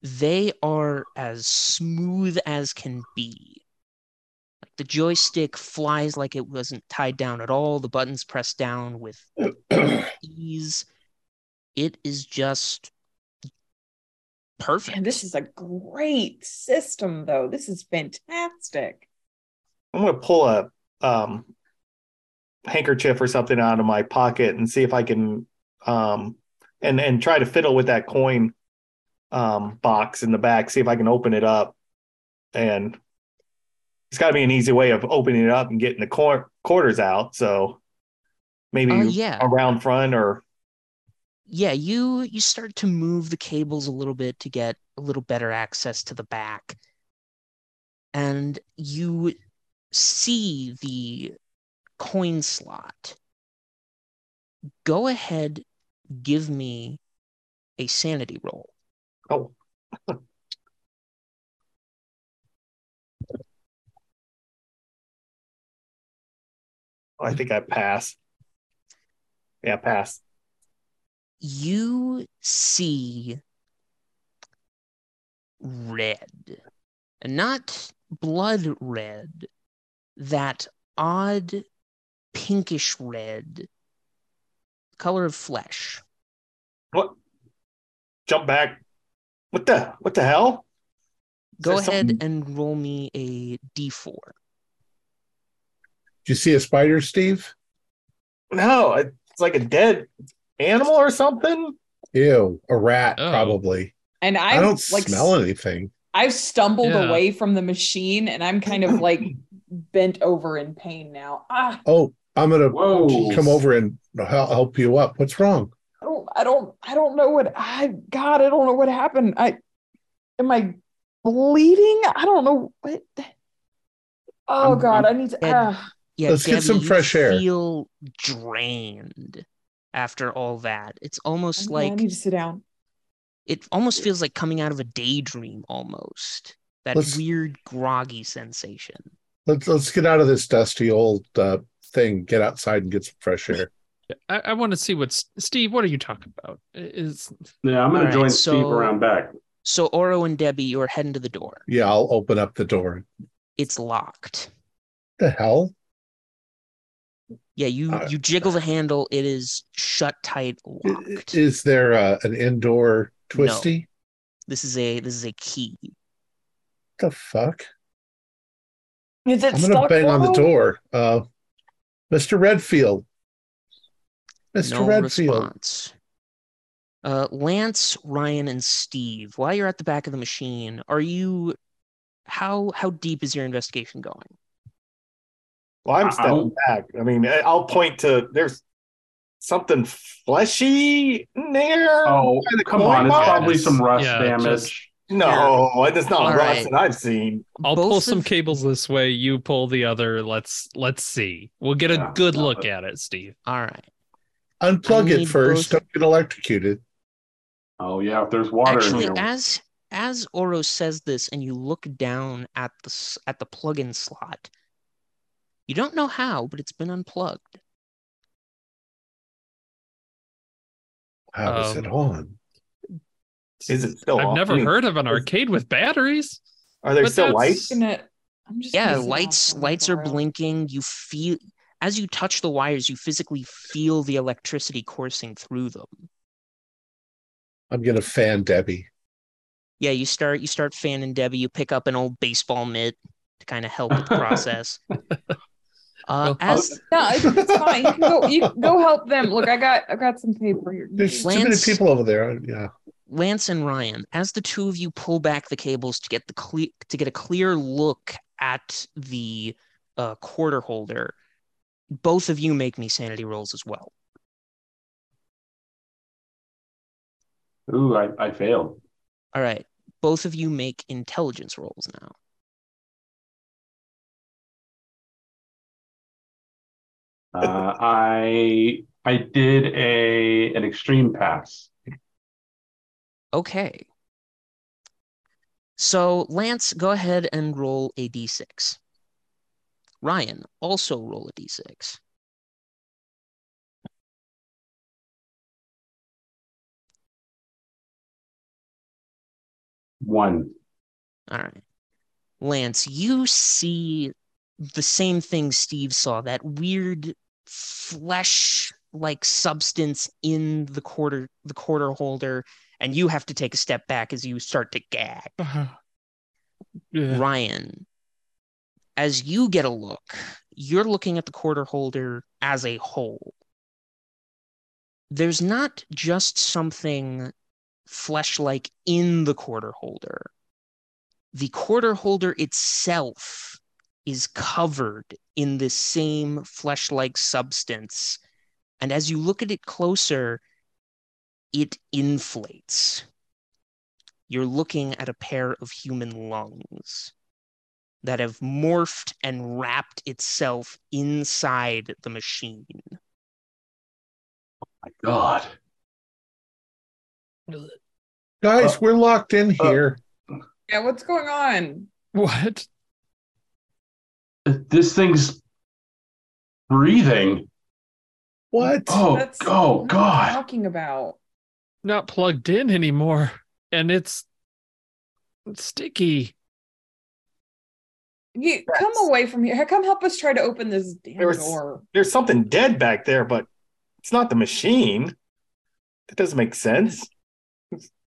They are as smooth as can be. Like the joystick flies like it wasn't tied down at all. The buttons press down with ease. It is just perfect. Man, this is a great system, though. This is fantastic. I'm gonna pull a um handkerchief or something out of my pocket and see if I can um and and try to fiddle with that coin um box in the back, see if I can open it up. And it's got to be an easy way of opening it up and getting the quar- quarters out. So maybe Uh, yeah. around front or yeah you you start to move the cables a little bit to get a little better access to the back and you see the coin slot go ahead give me a sanity roll oh I think I pass. Yeah, pass. you see red and not blood red that odd pinkish red color of flesh What? Jump back. What the? What the hell? Is go ahead something- and roll me a d4 Do you see a spider, Steve? No, it's like a dead animal or something. Ew, a rat, Oh. probably. And I, I've don't like smell anything. I've stumbled Yeah. away from the machine and I'm kind of like bent over in pain now. Ah, Oh, I'm gonna Whoa. come over and help you up. What's wrong? I don't I don't I don't know what I God, I don't know what happened. I am I bleeding? I don't know what Oh I'm- God, I'm- I need to Ed. Yeah, Let's get some fresh air. Feel drained after all that. It's almost I like need to sit down. it almost feels like coming out of a daydream almost. That Let's- weird groggy sensation. Let's let's get out of this dusty old uh, thing. Get outside and get some fresh air. I, I want to see what Steve. What are you talking about? Is Yeah, I'm gonna Alright, join so- Steve around back. So Oro and Debbie, you're heading to the door. Yeah, I'll open up the door. It's locked. The hell? Yeah, you Uh, you jiggle the handle. It is shut tight, locked. Is there uh, an indoor twisty? No. This is a this is a key. The fuck? Is it I'm gonna stuck, bang on the door. Uh, Mr. Redfield. Mr. No Redfield. response. Uh, Lance, Ryan, and Steve. While you're at the back of the machine, are you? How how deep is your investigation going? Well, I'm I- stepping back. I mean, I- I'll point to there's something fleshy in there. Oh, the come coin on! It's probably some rust Yeah, damage. just- No, it's not All rust right. that I've seen. I'll Both pull some cables this way. You pull the other. Let's let's see. We'll get a Yeah, good look but- at it, Steve. All right. Unplug I it first. both- Don't get electrocuted. Oh yeah, if there's water Actually, in here. as as Oro says this, and you look down at the at the plug-in slot, you don't know how, but it's been unplugged. How is it Um, on? Is it still on? I've on? never I mean, heard of an arcade with batteries. Are there but still lights? Gonna- I'm just Yeah, gonna sit down lights lights are blinking. You feel as you touch the wires, you physically feel the electricity coursing through them. I'm gonna fan Debbie. Yeah, you start you start fanning Debbie. You pick up an old baseball mitt to kind of help with the process. Uh, Well, as No, it's, it's fine. You can go. You can go help them. Look, I got I got some paper here. There's too many people over there. Yeah. Lance and Ryan, as the two of you pull back the cables to get the cle- to get a clear look at the uh, quarter holder, both of you make me sanity rolls as well. Ooh, I, I failed. All right, both of you make intelligence rolls now. Uh, I I did a an extreme pass. Okay. So Lance, go ahead and roll a d6. Ryan, also roll a d6. One. All right. Lance, you see the same thing Steve saw, that weird flesh like substance in the quarter the quarter holder, and you have to take a step back as you start to gag. Uh-huh. Yeah. Ryan, as you get a look, you're looking at the quarter holder as a whole. There's not just something flesh like in the quarter holder. The quarter holder itself is covered in this same flesh like substance. And as you look at it closer, it inflates you're looking at a pair of human lungs that have morphed and wrapped itself inside the machine. Oh my God. Guys, Uh, we're locked in uh, here. Yeah, what's going on? What? This thing's breathing. what? Oh, That's oh what God. talking about. Not plugged in anymore, and it's, it's sticky. You come away from here. Come help us try to open this damn There was- door. There's something dead back there, but it's not the machine. That doesn't make sense.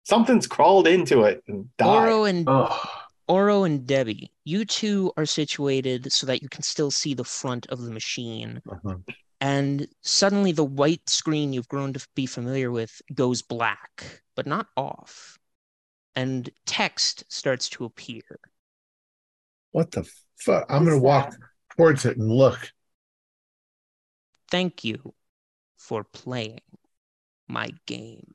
Something's crawled into it and died. Oro and Ugh. Oro and Debbie, you two are situated so that you can still see the front of the machine. Uh-huh. And suddenly the white screen you've grown to be familiar with goes black, but not off. And text starts to appear. What the fuck? I'm gonna walk towards it and look. Thank you for playing my game.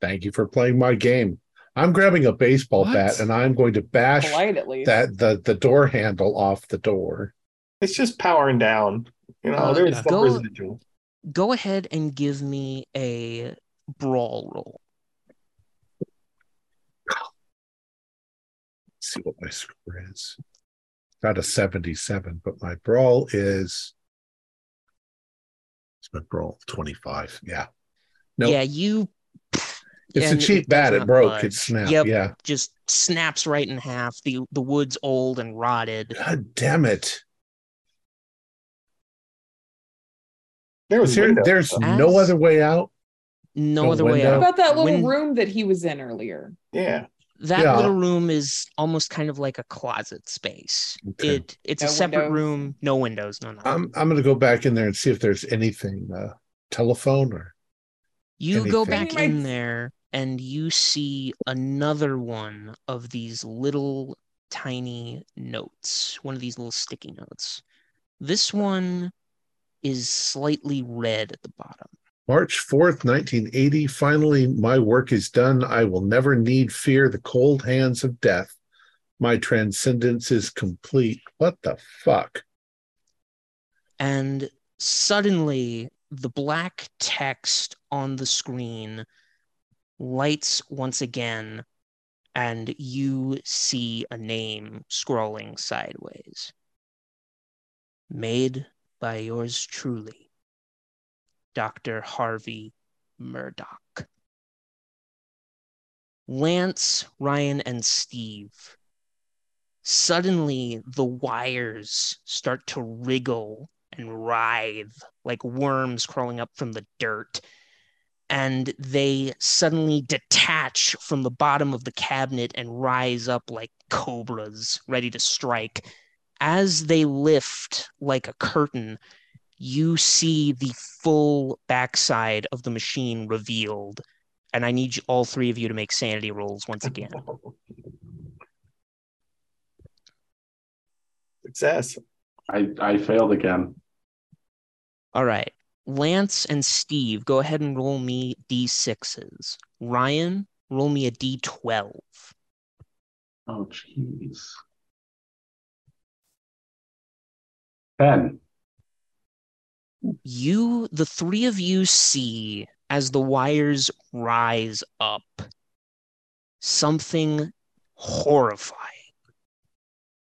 Thank you for playing my game. I'm grabbing a baseball What? bat and I'm going to bash Polite at least. that the the door handle off the door. It's just powering down. You know, Uh, there's yeah. Go- residual. Go ahead and give me a brawl roll. Let's see what my score is. Got a 77, but my brawl is. It's my brawl 25. Yeah. Nope. Yeah, you It's and a cheap it bat. It broke. budge. It snapped. Yep. Yeah. just snaps right in half. The the wood's old and rotted. God damn it. There was There- there's though. no As- other way out. No, No other way window? What out. about that little When- room that he was in earlier? yeah. That Yeah. little room is almost kind of like a closet space. Okay. It it's No a separate windows? room, no windows, no nothing. I'm I'm gonna go back in there and see if there's anything uh telephone or You go anything. back Maybe in there and you see another one of these little tiny notes, one of these little sticky notes. This one is slightly red at the bottom. March 4th, 1980. Finally, my work is done. I will never need fear the cold hands of death. My transcendence is complete. What the fuck? And suddenly, the black text on the screen lights once again, and you see a name scrolling sideways. Made by yours truly, Dr. Harvey Murdoch. Lance, Ryan, and Steve. Suddenly, the wires start to wriggle and writhe like worms crawling up from the dirt. And they suddenly detach from the bottom of the cabinet and rise up like cobras ready to strike. As they lift like a curtain, you see the full backside of the machine revealed. And I need you, all three of you to make sanity rolls once again. Success. I, I failed again. All right. Lance and Steve, go ahead and roll me d6s. Ryan, roll me a d12. Oh, jeez. Ten. You, the three of you, see as the wires rise up something horrifying.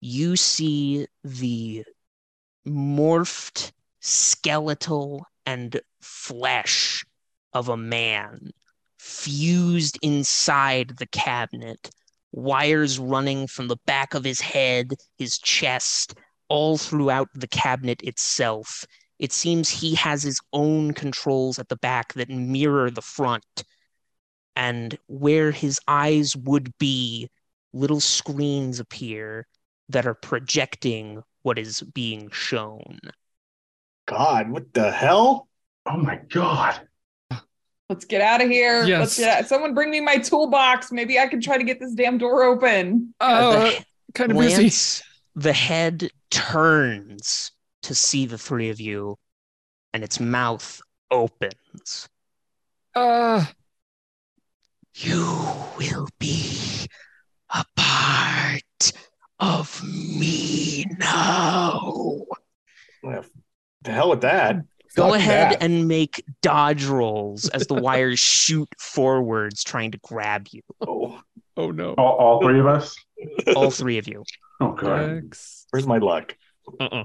You see the morphed skeletal and flesh of a man fused inside the cabinet, wires running from the back of his head, his chest, all throughout the cabinet itself. It seems he has his own controls at the back that mirror the front. And where his eyes would be, little screens appear that are projecting what is being shown. God, what the hell? Oh my god. Let's get out of here. Let's Yes. get out. Someone bring me my toolbox. Maybe I can try to get this damn door open. Uh, kind of busy. The head turns to see the three of you, and its mouth opens. Uh, You will be a part of me now. Well, The hell with that. Go Fuck ahead that. and make dodge rolls as the wires shoot forwards, trying to grab you. Oh, oh no. All, all three of us? All three of you. Oh god. X. where's my luck? Uh-uh.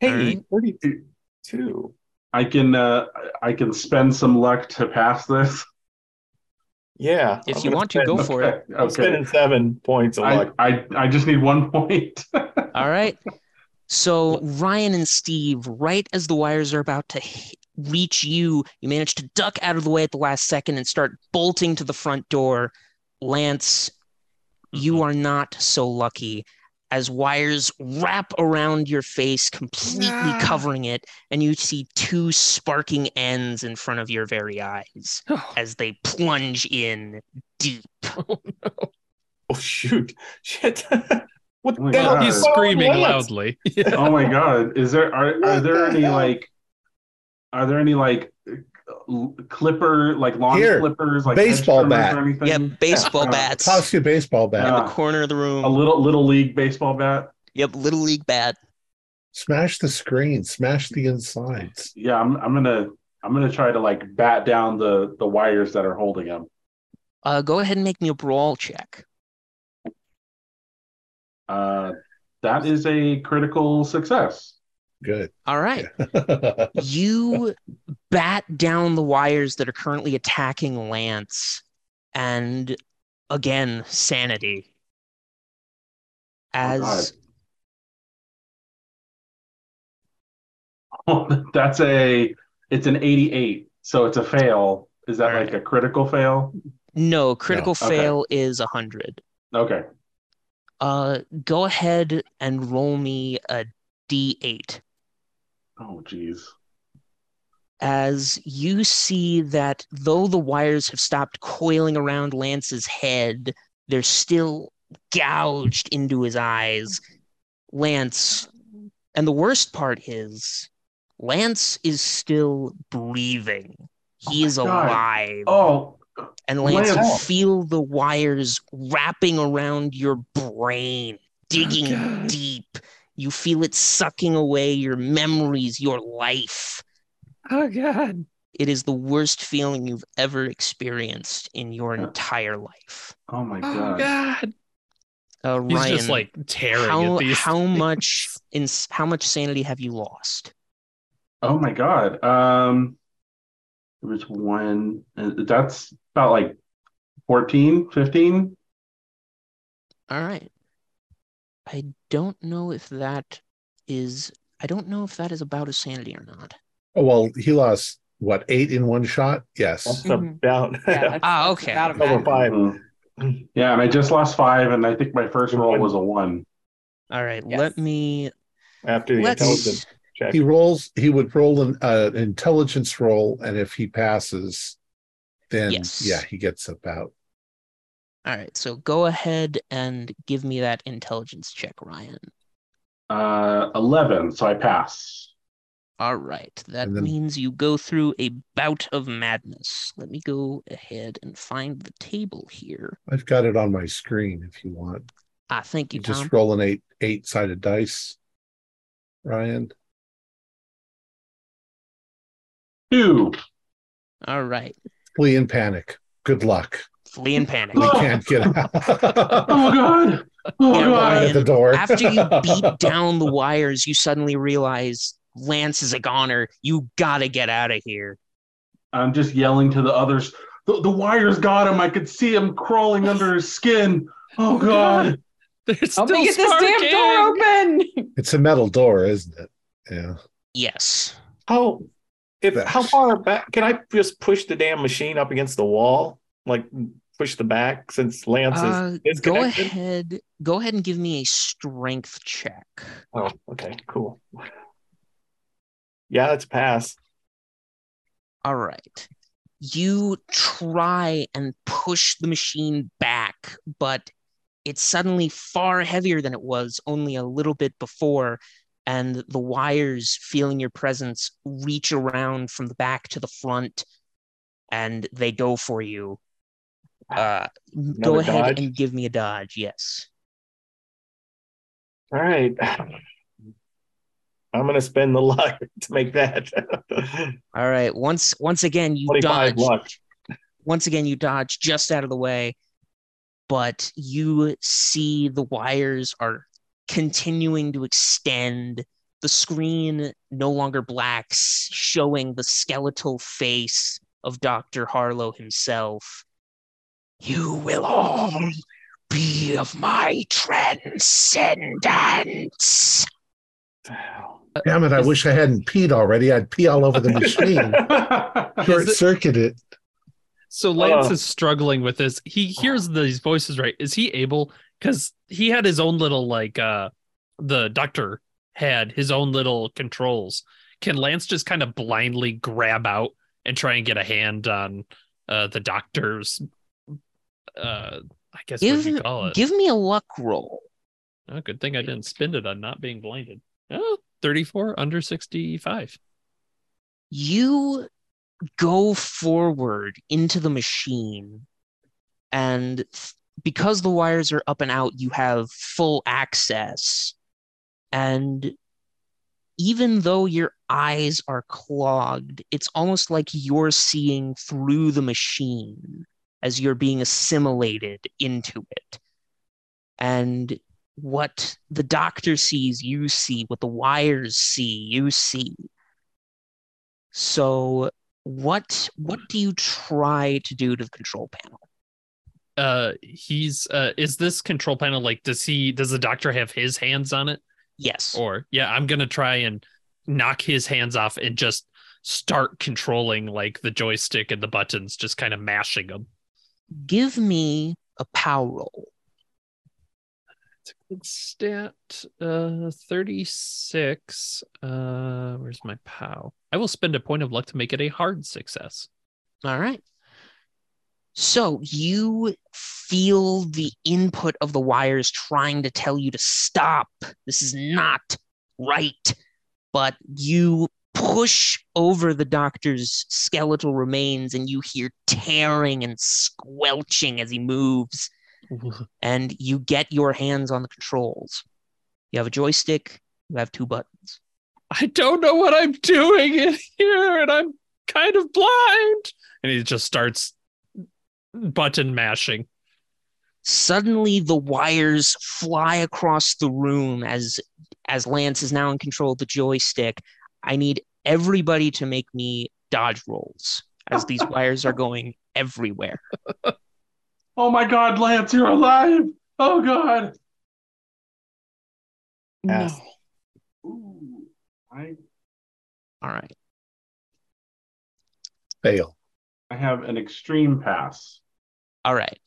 Hey, Alright. 32. I can uh I can spend some luck to pass this. Yeah. If I'm you gonna want to, spend- go for it. Okay. I'm okay. spending seven points of I, luck. I I just need one point. All right. So Ryan and Steve, right as the wires are about to hit, reach you, you manage to duck out of the way at the last second and start bolting to the front door. Lance, you are not so lucky as wires wrap around your face, completely Ah. covering it, and you see two sparking ends in front of your very eyes as they plunge in deep. Oh, no. oh, shoot. Shit. what Oh the hell? God. He's is going on screaming with Lance? loudly. oh my god. Is there are, are What there the any hell? like are there any like clipper like lawn Here, clippers like baseball bat. or anything? Yep, baseball Uh, bats Toss you a baseball bat. in the corner of the room. A little little league baseball bat. Yep, little league bat. Smash the screen, smash the insides. Yeah, I'm I'm gonna I'm gonna try to like bat down the the wires that are holding him. Uh, go ahead and make me a brawl check. Uh, that is a critical success. Good. All right. you bat down the wires that are currently attacking Lance, and again, sanity. As Oh, that's a it's an 88, so it's a fail. Is that All like a critical fail? no critical okay. fail is a hundred. Okay. Uh, go ahead and roll me a d8. Oh, geez. as you see that though the wires have stopped coiling around Lance's head, they're still gouged into his eyes. Lance, and the worst part is, Lance is still breathing. He Oh is God. alive. Oh, and Lance, you Lance. feel the wires wrapping around your brain, digging God. deep. You feel it sucking away your memories, your life. Oh God. It is the worst feeling you've ever experienced in your entire life. oh my God. Oh god. God. Uh, He's Ryan, just like tearing how at these. how things. much in how much sanity have you lost? Oh my god. Um, it was one. uh, That's about like 14, 15. All right. I don't know if that is. I don't know if that is about a sanity or not. oh, well, he lost what eight in one shot? Yes. That's Mhm. about Yeah, that's, Ah, that's okay. about a over match. five. Mhm. Yeah, and I just lost five, and I think my first roll was a one. All right. Yes. Let me. after the Let's. intelligence check. He rolls. He would roll an uh, intelligence roll, and if he passes, then Yes. yeah, he gets about. All right. So go ahead and give me that intelligence check, Ryan. Uh, 11, so I pass. All right. That then- means you go through a bout of madness. Let me go ahead and find the table here. I've got it on my screen if you want. I thank you, You Tom. just roll an eight eight sided dice, Ryan. Two. All right. Flee in panic. Good luck. Flee in panic. We Oh. can't get out. Oh god. Oh Yeah, god. at the door. After you beat down the wires, you suddenly realize Lance is a goner. You gotta get out of here. I'm just yelling to the others. The, the wires got him. I could see him crawling under his skin. Oh, oh god. There's Help still me get this damn door open. It's a metal door, isn't it? Yeah. Yes. How if That- how far back can I just push the damn machine up against the wall? Like push the back since Lance Uh, is go ahead. Go ahead and give me a strength check. Oh, okay, cool. Yeah, that's a pass. All right. You try and push the machine back, but it's suddenly far heavier than it was only a little bit before. And the wires, feeling your presence, reach around from the back to the front and they go for you. Uh, go ahead dodge? and give me a dodge. Yes. All right. I'm gonna spend the luck to make that. All right. Once once again, you dodge. luck. Once again, you dodge just out of the way, but you see the wires are continuing to extend. The screen no longer blacks, showing the skeletal face of Dr. Harlow himself. You will all be of my transcendence. Uh, Damn it! I wish I hadn't peed already. I'd pee all over the machine. Short circuit it. So Lance Uh. is struggling with this. He hears these voices, right? Is he able? Because he had his own little like uh the doctor had his own little controls. Can Lance just kind of blindly grab out and try and get a hand on uh the doctor's uh I guess what you Give, call it? give me a luck roll. oh, good thing I didn't spend it on not being blinded. Oh, 34 under 65. you go forward into the machine and because the wires are up and out you have full access And even though your eyes are clogged, it's almost like you're seeing through the machine as you're being assimilated into it. And what the doctor sees, you see. What the wires see, you see. So, what what do you try to do to the control panel? Uh, he's uh, is this control panel like? Does he? Does the doctor have his hands on it? Yes. Or yeah, I'm gonna try and knock his hands off and just start controlling like the joystick and the buttons, just kind of mashing them. Give me a power roll. Stat. Uh, 36. Uh, where's my POW? I will spend a point of luck to make it a hard success. All right. So you feel the input of the wires trying to tell you to stop. This is not right. But you push over the doctor's skeletal remains and you hear tearing and squelching as he moves. Mm-hmm. And you get your hands on the controls. You have a joystick, you have two buttons. I don't know what I'm doing in here, and I'm kind of blind. And he just starts button mashing. Suddenly the wires fly across the room as as Lance is now in control of the joystick. I need everybody to make me dodge rolls as these wires are going everywhere. Oh my God, Lance, you're alive! Oh God. Pass. Ooh, I All right. Fail. I have an extreme pass. All right.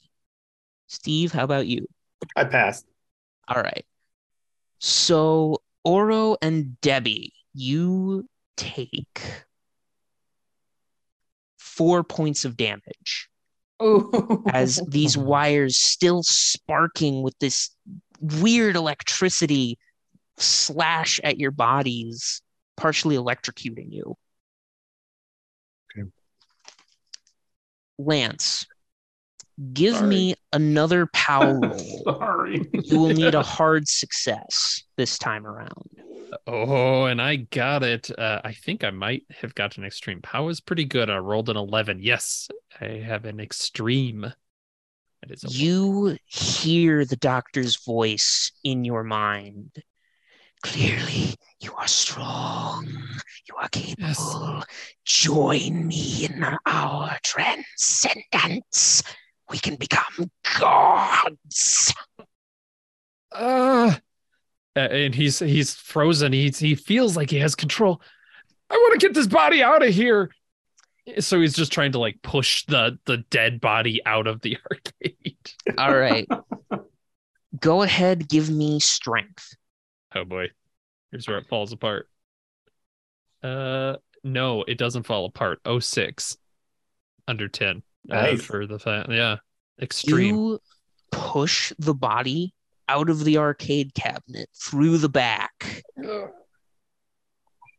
Steve, how about you? I passed. All right. So, Oro and Debbie, you take four points of damage Ooh. as these wires still sparking with this weird electricity slash at your bodies, partially electrocuting you. Okay. Lance, give Sorry. me another power roll. Sorry. You will need a hard success this time around. Oh, and I got it. Uh, I think I might have gotten extreme. Power is pretty good. I rolled an 11. Yes, I have an extreme. That is. You hear the doctor's voice in your mind. Clearly, you are strong. You are capable. Join me in our transcendence. We can become gods. Uh, and he's he's frozen. He's he feels like he has control. I want to get this body out of here. So he's just trying to like push the the dead body out of the arcade. All right. Go ahead, give me strength. Oh boy, here's where it falls apart. Uh, no, it doesn't fall apart. Oh six, under ten. uh, Nice. for the fa- yeah, extreme. You push the body out of the arcade cabinet through the back.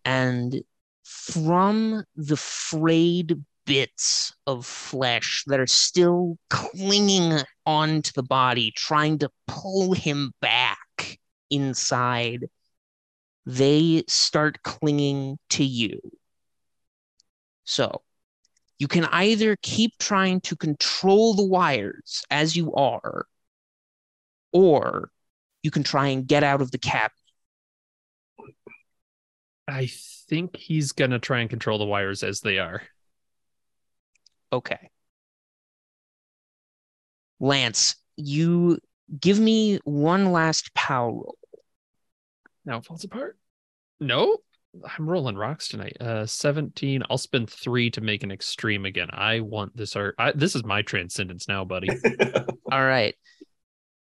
and from the frayed bits of flesh that are still clinging onto the body, trying to pull him back inside, they start clinging to you. So you can either keep trying to control the wires as you are, or you can try and get out of the cabinet. I think he's gonna try and control the wires as they are. Okay. Lance, you give me one last power roll. Now it falls apart. No, I'm rolling rocks tonight. Uh, 17. I'll spend three to make an extreme again. I want this art. I, this is my transcendence now, buddy. All right.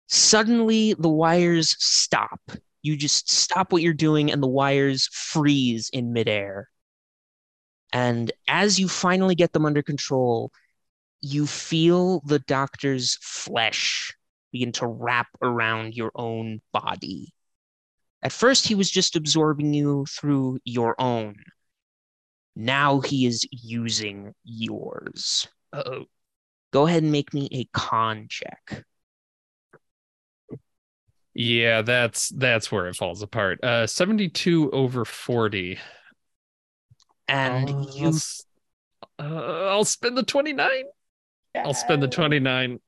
Suddenly, the wires stop. You just stop what you're doing, and the wires freeze in midair. And as you finally get them under control, you feel the doctor's flesh begin to wrap around your own body. At first, he was just absorbing you through your own. Now he is using yours. Uh-oh. Go ahead and make me a con check. Yeah, that's that's where it falls apart. Uh 72 over 40. And Uh, you I'll, uh, I'll spend the 29. I'll spend the 29.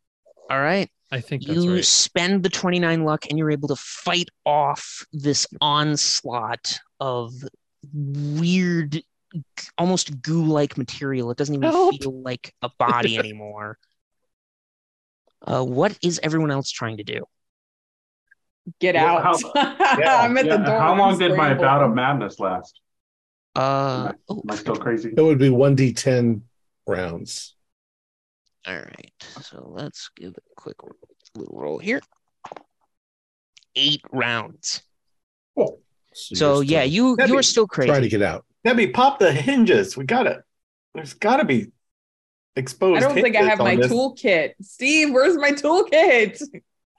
all right. I think that's You right. spend the 29 luck and you're able to fight off this onslaught of weird, almost goo like material. It doesn't even Help. feel like a body anymore. Uh, what is everyone else trying to do? Get Well, out. how- I'm at the door. how long did my bout of madness last? Uh, oh, Am I still crazy? It would be 1d10 rounds. All right. So let's give it a quick little roll here. Eight rounds. So you're yeah, still you That'd you're be- still trying to get out. Debbie, pop the hinges. We got it. There's got to be exposed. I don't think I have my this. toolkit. Steve, where's my toolkit?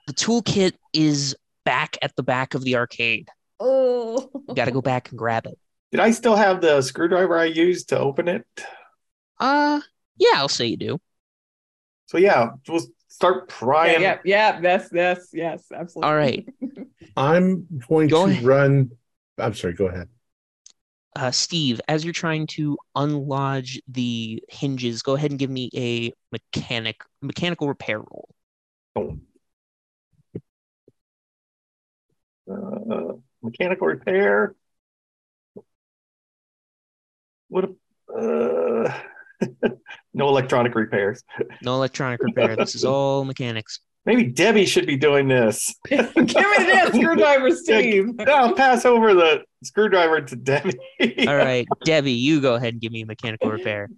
The toolkit is back at the back of the arcade. Oh, You got to go back and grab it. Did I still have the screwdriver I used to open it? Uh, yeah, I'll say you do. So yeah, we'll start prying. yeah, yeah. Yes, yes, yes, absolutely. All right. I'm going Go to ahead. run. I'm sorry, go ahead. Uh, Steve, as you're trying to unlodge the hinges, go ahead and give me a mechanic mechanical repair roll. Uh, mechanical repair. What? A, uh, no electronic repairs. No electronic repair. This is all mechanics. Maybe Debbie should be doing this. Give me the damn screwdriver, Steve. No, I'll pass over the screwdriver to Debbie. All right, Debbie, you go ahead and give me a mechanical repair.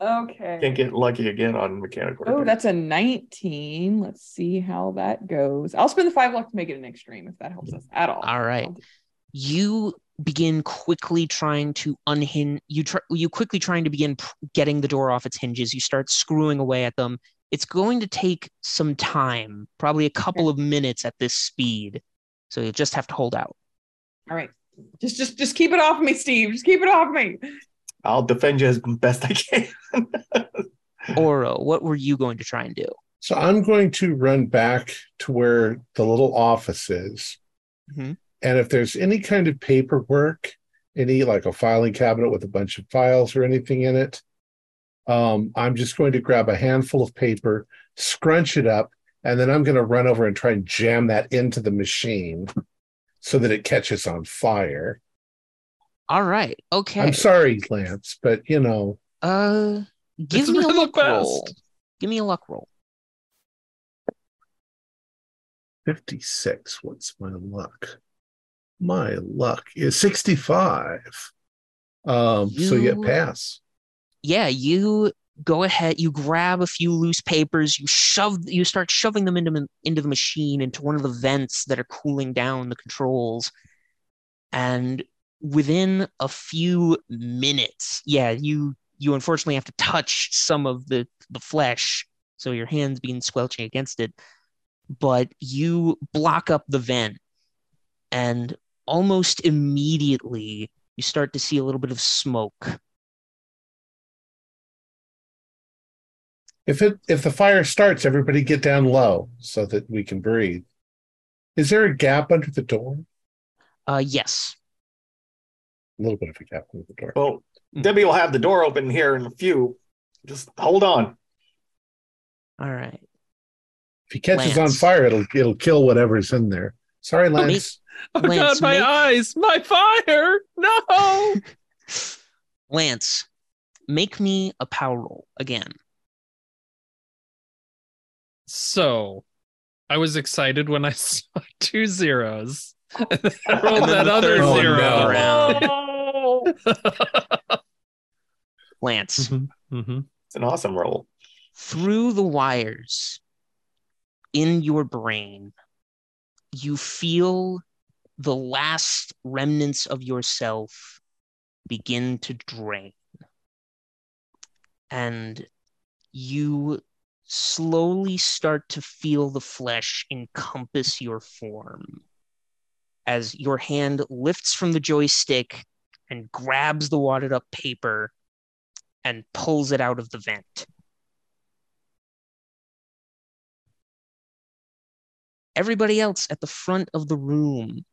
Okay. Can't get lucky again on mechanical oh, repair. Oh, that's a 19. Let's see how that goes. I'll spend the five luck to make it an extreme if that helps us at all. All right. You begin quickly trying to unhinge. You try. You quickly trying to begin pr- getting the door off its hinges. You start screwing away at them. It's going to take some time, probably a couple of minutes at this speed. So you just have to hold out. All right. Just just just keep it off me, Steve. Just keep it off me. I'll defend you as best I can. Oro, what were you going to try and do? So I'm going to run back to where the little office is. Mhm. And if there's any kind of paperwork, any like a filing cabinet with a bunch of files or anything in it, um, I'm just going to grab a handful of paper, scrunch it up, and then I'm going to run over and try and jam that into the machine so that it catches on fire. All right. Okay. I'm sorry, Lance, but you know, Uh, give me a for the luck roll. Give me a luck roll. 56. What's my luck? My luck is 65. Um, so you You- pass. yeah, you go ahead, you grab a few loose papers, you shove, you start shoving them into into the machine, into one of the vents that are cooling down the controls, and within a few minutes, yeah, you you unfortunately have to touch some of the the flesh, so your hands being squelching against it, but you block up the vent, and almost immediately you start to see a little bit of smoke If it if the fire starts, everybody get down low so that we can breathe. Is there a gap under the door? Uh, yes. A little bit of a gap under the door. well, Debbie will have the door open here in a few. Just hold on. All right. If he catches on fire, it'll it'll kill whatever's in there. Sorry, me- Lance. Oh Lance, god, my make- eyes, my fire! No. Lance, make me a power roll again. So, I was excited when I saw two zeros. And I rolled that the other zero. one zero. no. round. Lance, Mhm, mhm. It's an awesome roll. through the wires in your brain, you feel the last remnants of yourself begin to drain. And you slowly start to feel the flesh encompass your form as your hand lifts from the joystick and grabs the wadded up paper and pulls it out of the vent. Everybody else at the front of the room,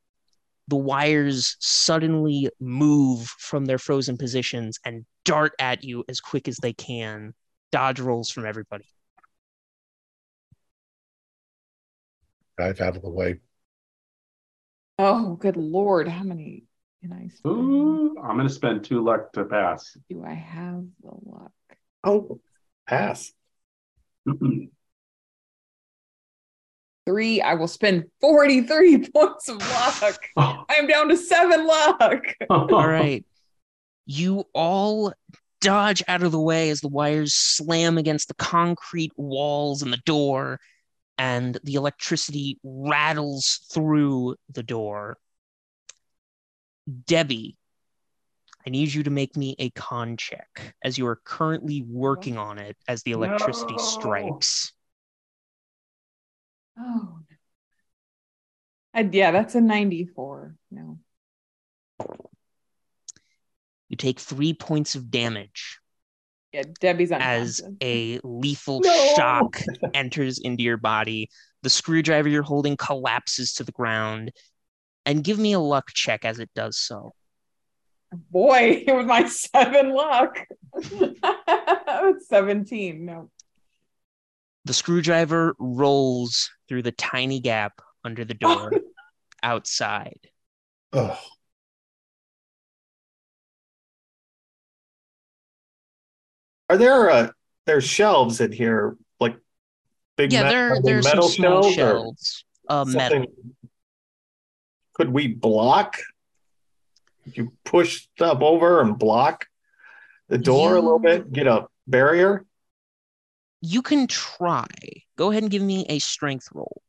the wires suddenly move from their frozen positions and dart at you as quick as they can. Dodge rolls from everybody. Dive out of the way. Oh, good lord. How many can I spend? Ooh, I'm gonna spend two luck to pass. Do I have the luck? Oh, pass. Three. I will spend 43 points of luck. I am down to seven luck. All right. You all dodge out of the way as the wires slam against the concrete walls and the door, and the electricity rattles through the door. Debbie, I need you to make me a con check as you are currently working on it as the electricity No. strikes. Oh. I, yeah, that's a 94. No. You take three points of damage Yeah, Debbie's as a lethal No. shock enters into your body. The screwdriver you're holding collapses to the ground. And give me a luck check as it does so. Boy, with my seven luck. 17. No. The screwdriver rolls through the tiny gap under the door outside. Oh, Are there uh there's shelves in here like big Yeah, me- there, are there are some metal shelves shelves. Uh, metal. Could we block? Could you push stuff over and block the door a little bit? Get a barrier? You can try. Go ahead and give me a strength roll.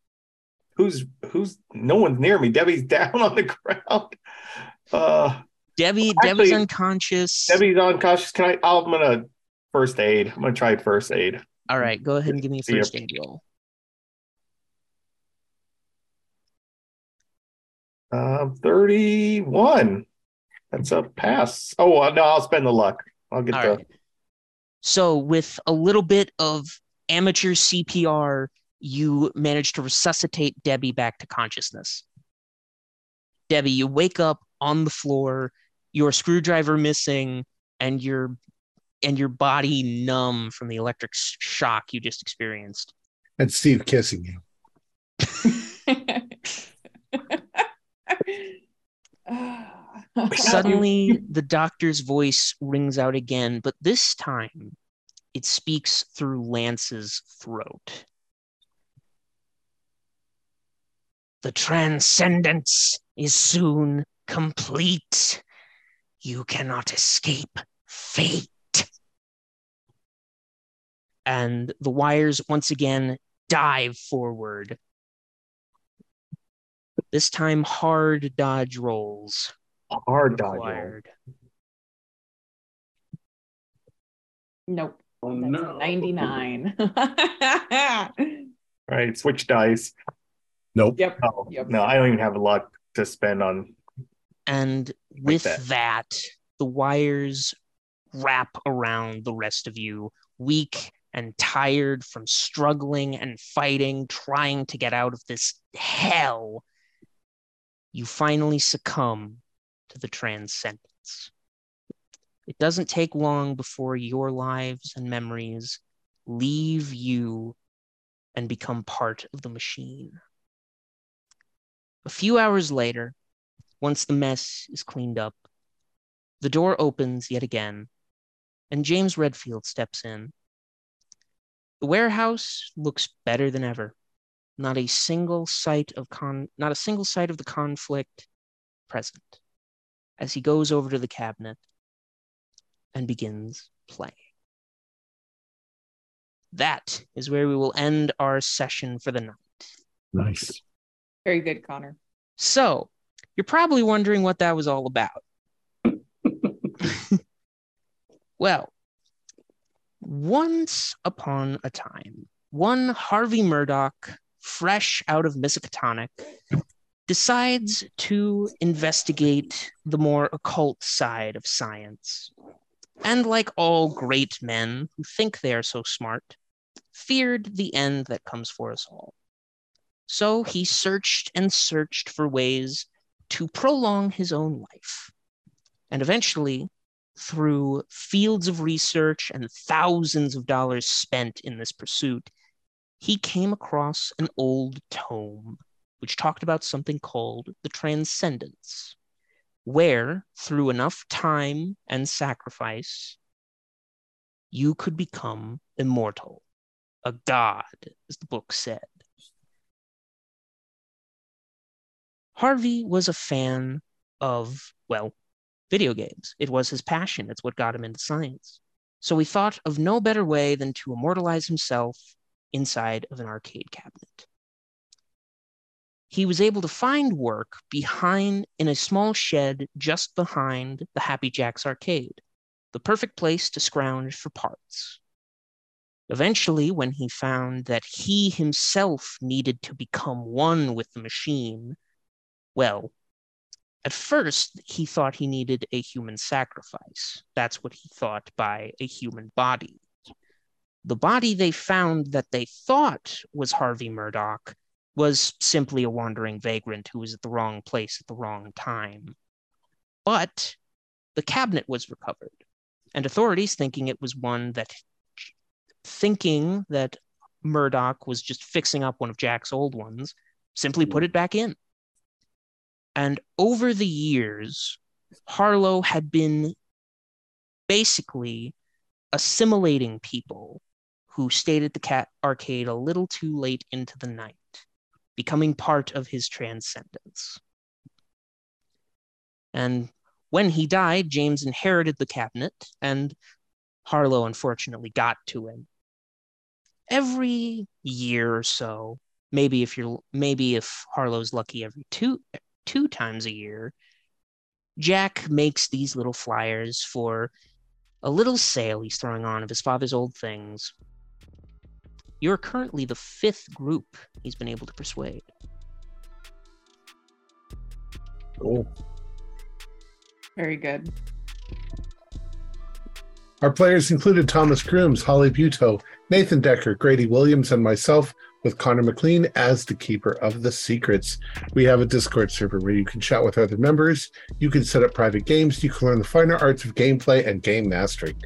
Who's who's no one's near me. Debbie's down on the ground. Uh Debbie, Debbie's unconscious. Debbie's unconscious. Can I I'm gonna first aid. I'm gonna try first aid. All right, go ahead and give me a first aid roll. Um, 31. That's a pass. Oh, uh, no, I'll spend the luck. I'll get All the. right. So, with a little bit of amateur CPR, you manage to resuscitate Debbie back to consciousness. Debbie, you wake up on the floor, your screwdriver missing, and your and your body numb from the electric shock you just experienced. and Steve kissing you. Suddenly, the doctor's voice rings out again, but this time it speaks through Lance's throat. The transcendence is soon complete. You cannot escape fate. And the wires once again dive forward. This time, hard dodge rolls Hard dodge. roll. nope. Oh That's no. 99. Right. Switch dice. Nope. yep. Oh, Yep. no, I don't even have a lot to spend on. And with that. that. the wires wrap around the rest of you, weak and tired from struggling and fighting, trying to get out of this hell. You finally succumb to the transcendence. It doesn't take long before your lives and memories leave you and become part of the machine. A few hours later, once the mess is cleaned up, the door opens yet again, and James Redfield steps in. The warehouse looks better than ever. Not a single sight of con not a single sight of the conflict present. As he goes over to the cabinet and begins playing. That is where we will end our session for the night. Nice. Very good, Connor. So, you're probably wondering what that was all about. well, once upon a time, one Harvey Murdoch, fresh out of Miskatonic, decides to investigate the more occult side of science. And like all great men who think they are so smart, feared the end that comes for us all. So he searched and searched for ways to prolong his own life. And eventually, through fields of research and thousands of dollars spent in this pursuit, he came across an old tome which talked about something called the Transcendence, where, through enough time and sacrifice, you could become immortal, a god, as the book said. Harvey was a fan of, well, video games. It was his passion, it's what got him into science. So he thought of no better way than to immortalize himself inside of an arcade cabinet. He was able to find work behind in a small shed just behind the Happy Jacks arcade, the perfect place to scrounge for parts. Eventually, when he found that he himself needed to become one with the machine, well, at first, he thought he needed a human sacrifice. That's what he thought by a human body. The body they found that they thought was Harvey Murdoch was simply a wandering vagrant who was at the wrong place at the wrong time. But the cabinet was recovered, and authorities thinking it was one that thinking that Murdoch was just fixing up one of Jack's old ones, simply put it back in. And over the years, Harlow had been basically assimilating people who stayed at the cat arcade a little too late into the night, becoming part of his transcendence. And when he died, James inherited the cabinet, and Harlow unfortunately got to him. Every year or so, maybe if you're maybe if Harlow's lucky every two two times a year, Jack makes these little flyers for a little sale he's throwing on of his father's old things. You're currently the fifth group he's been able to persuade. Cool. Very good. Our players included Thomas Grooms, Holly Buto, Nathan Decker, Grady Williams, and myself, with Connor McLean as the keeper of the secrets. We have a Discord server where you can chat with other members, you can set up private games, you can learn the finer arts of gameplay and game mastering.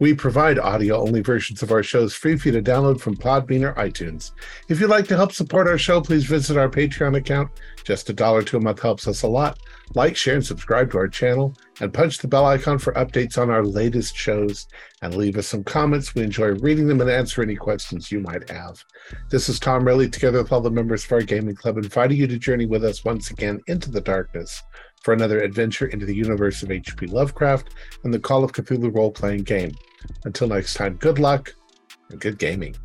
We provide audio only versions of our shows free for you to download from Podbean or iTunes. If you'd like to help support our show, please visit our Patreon account. Just a dollar to a month helps us a lot. Like, share, and subscribe to our channel, and punch the bell icon for updates on our latest shows. And leave us some comments. We enjoy reading them and answer any questions you might have. This is Tom Rayleigh, together with all the members of our gaming club, inviting you to journey with us once again into the darkness for another adventure into the universe of H.P. Lovecraft and the Call of Cthulhu role playing game. Until next time, good luck and good gaming.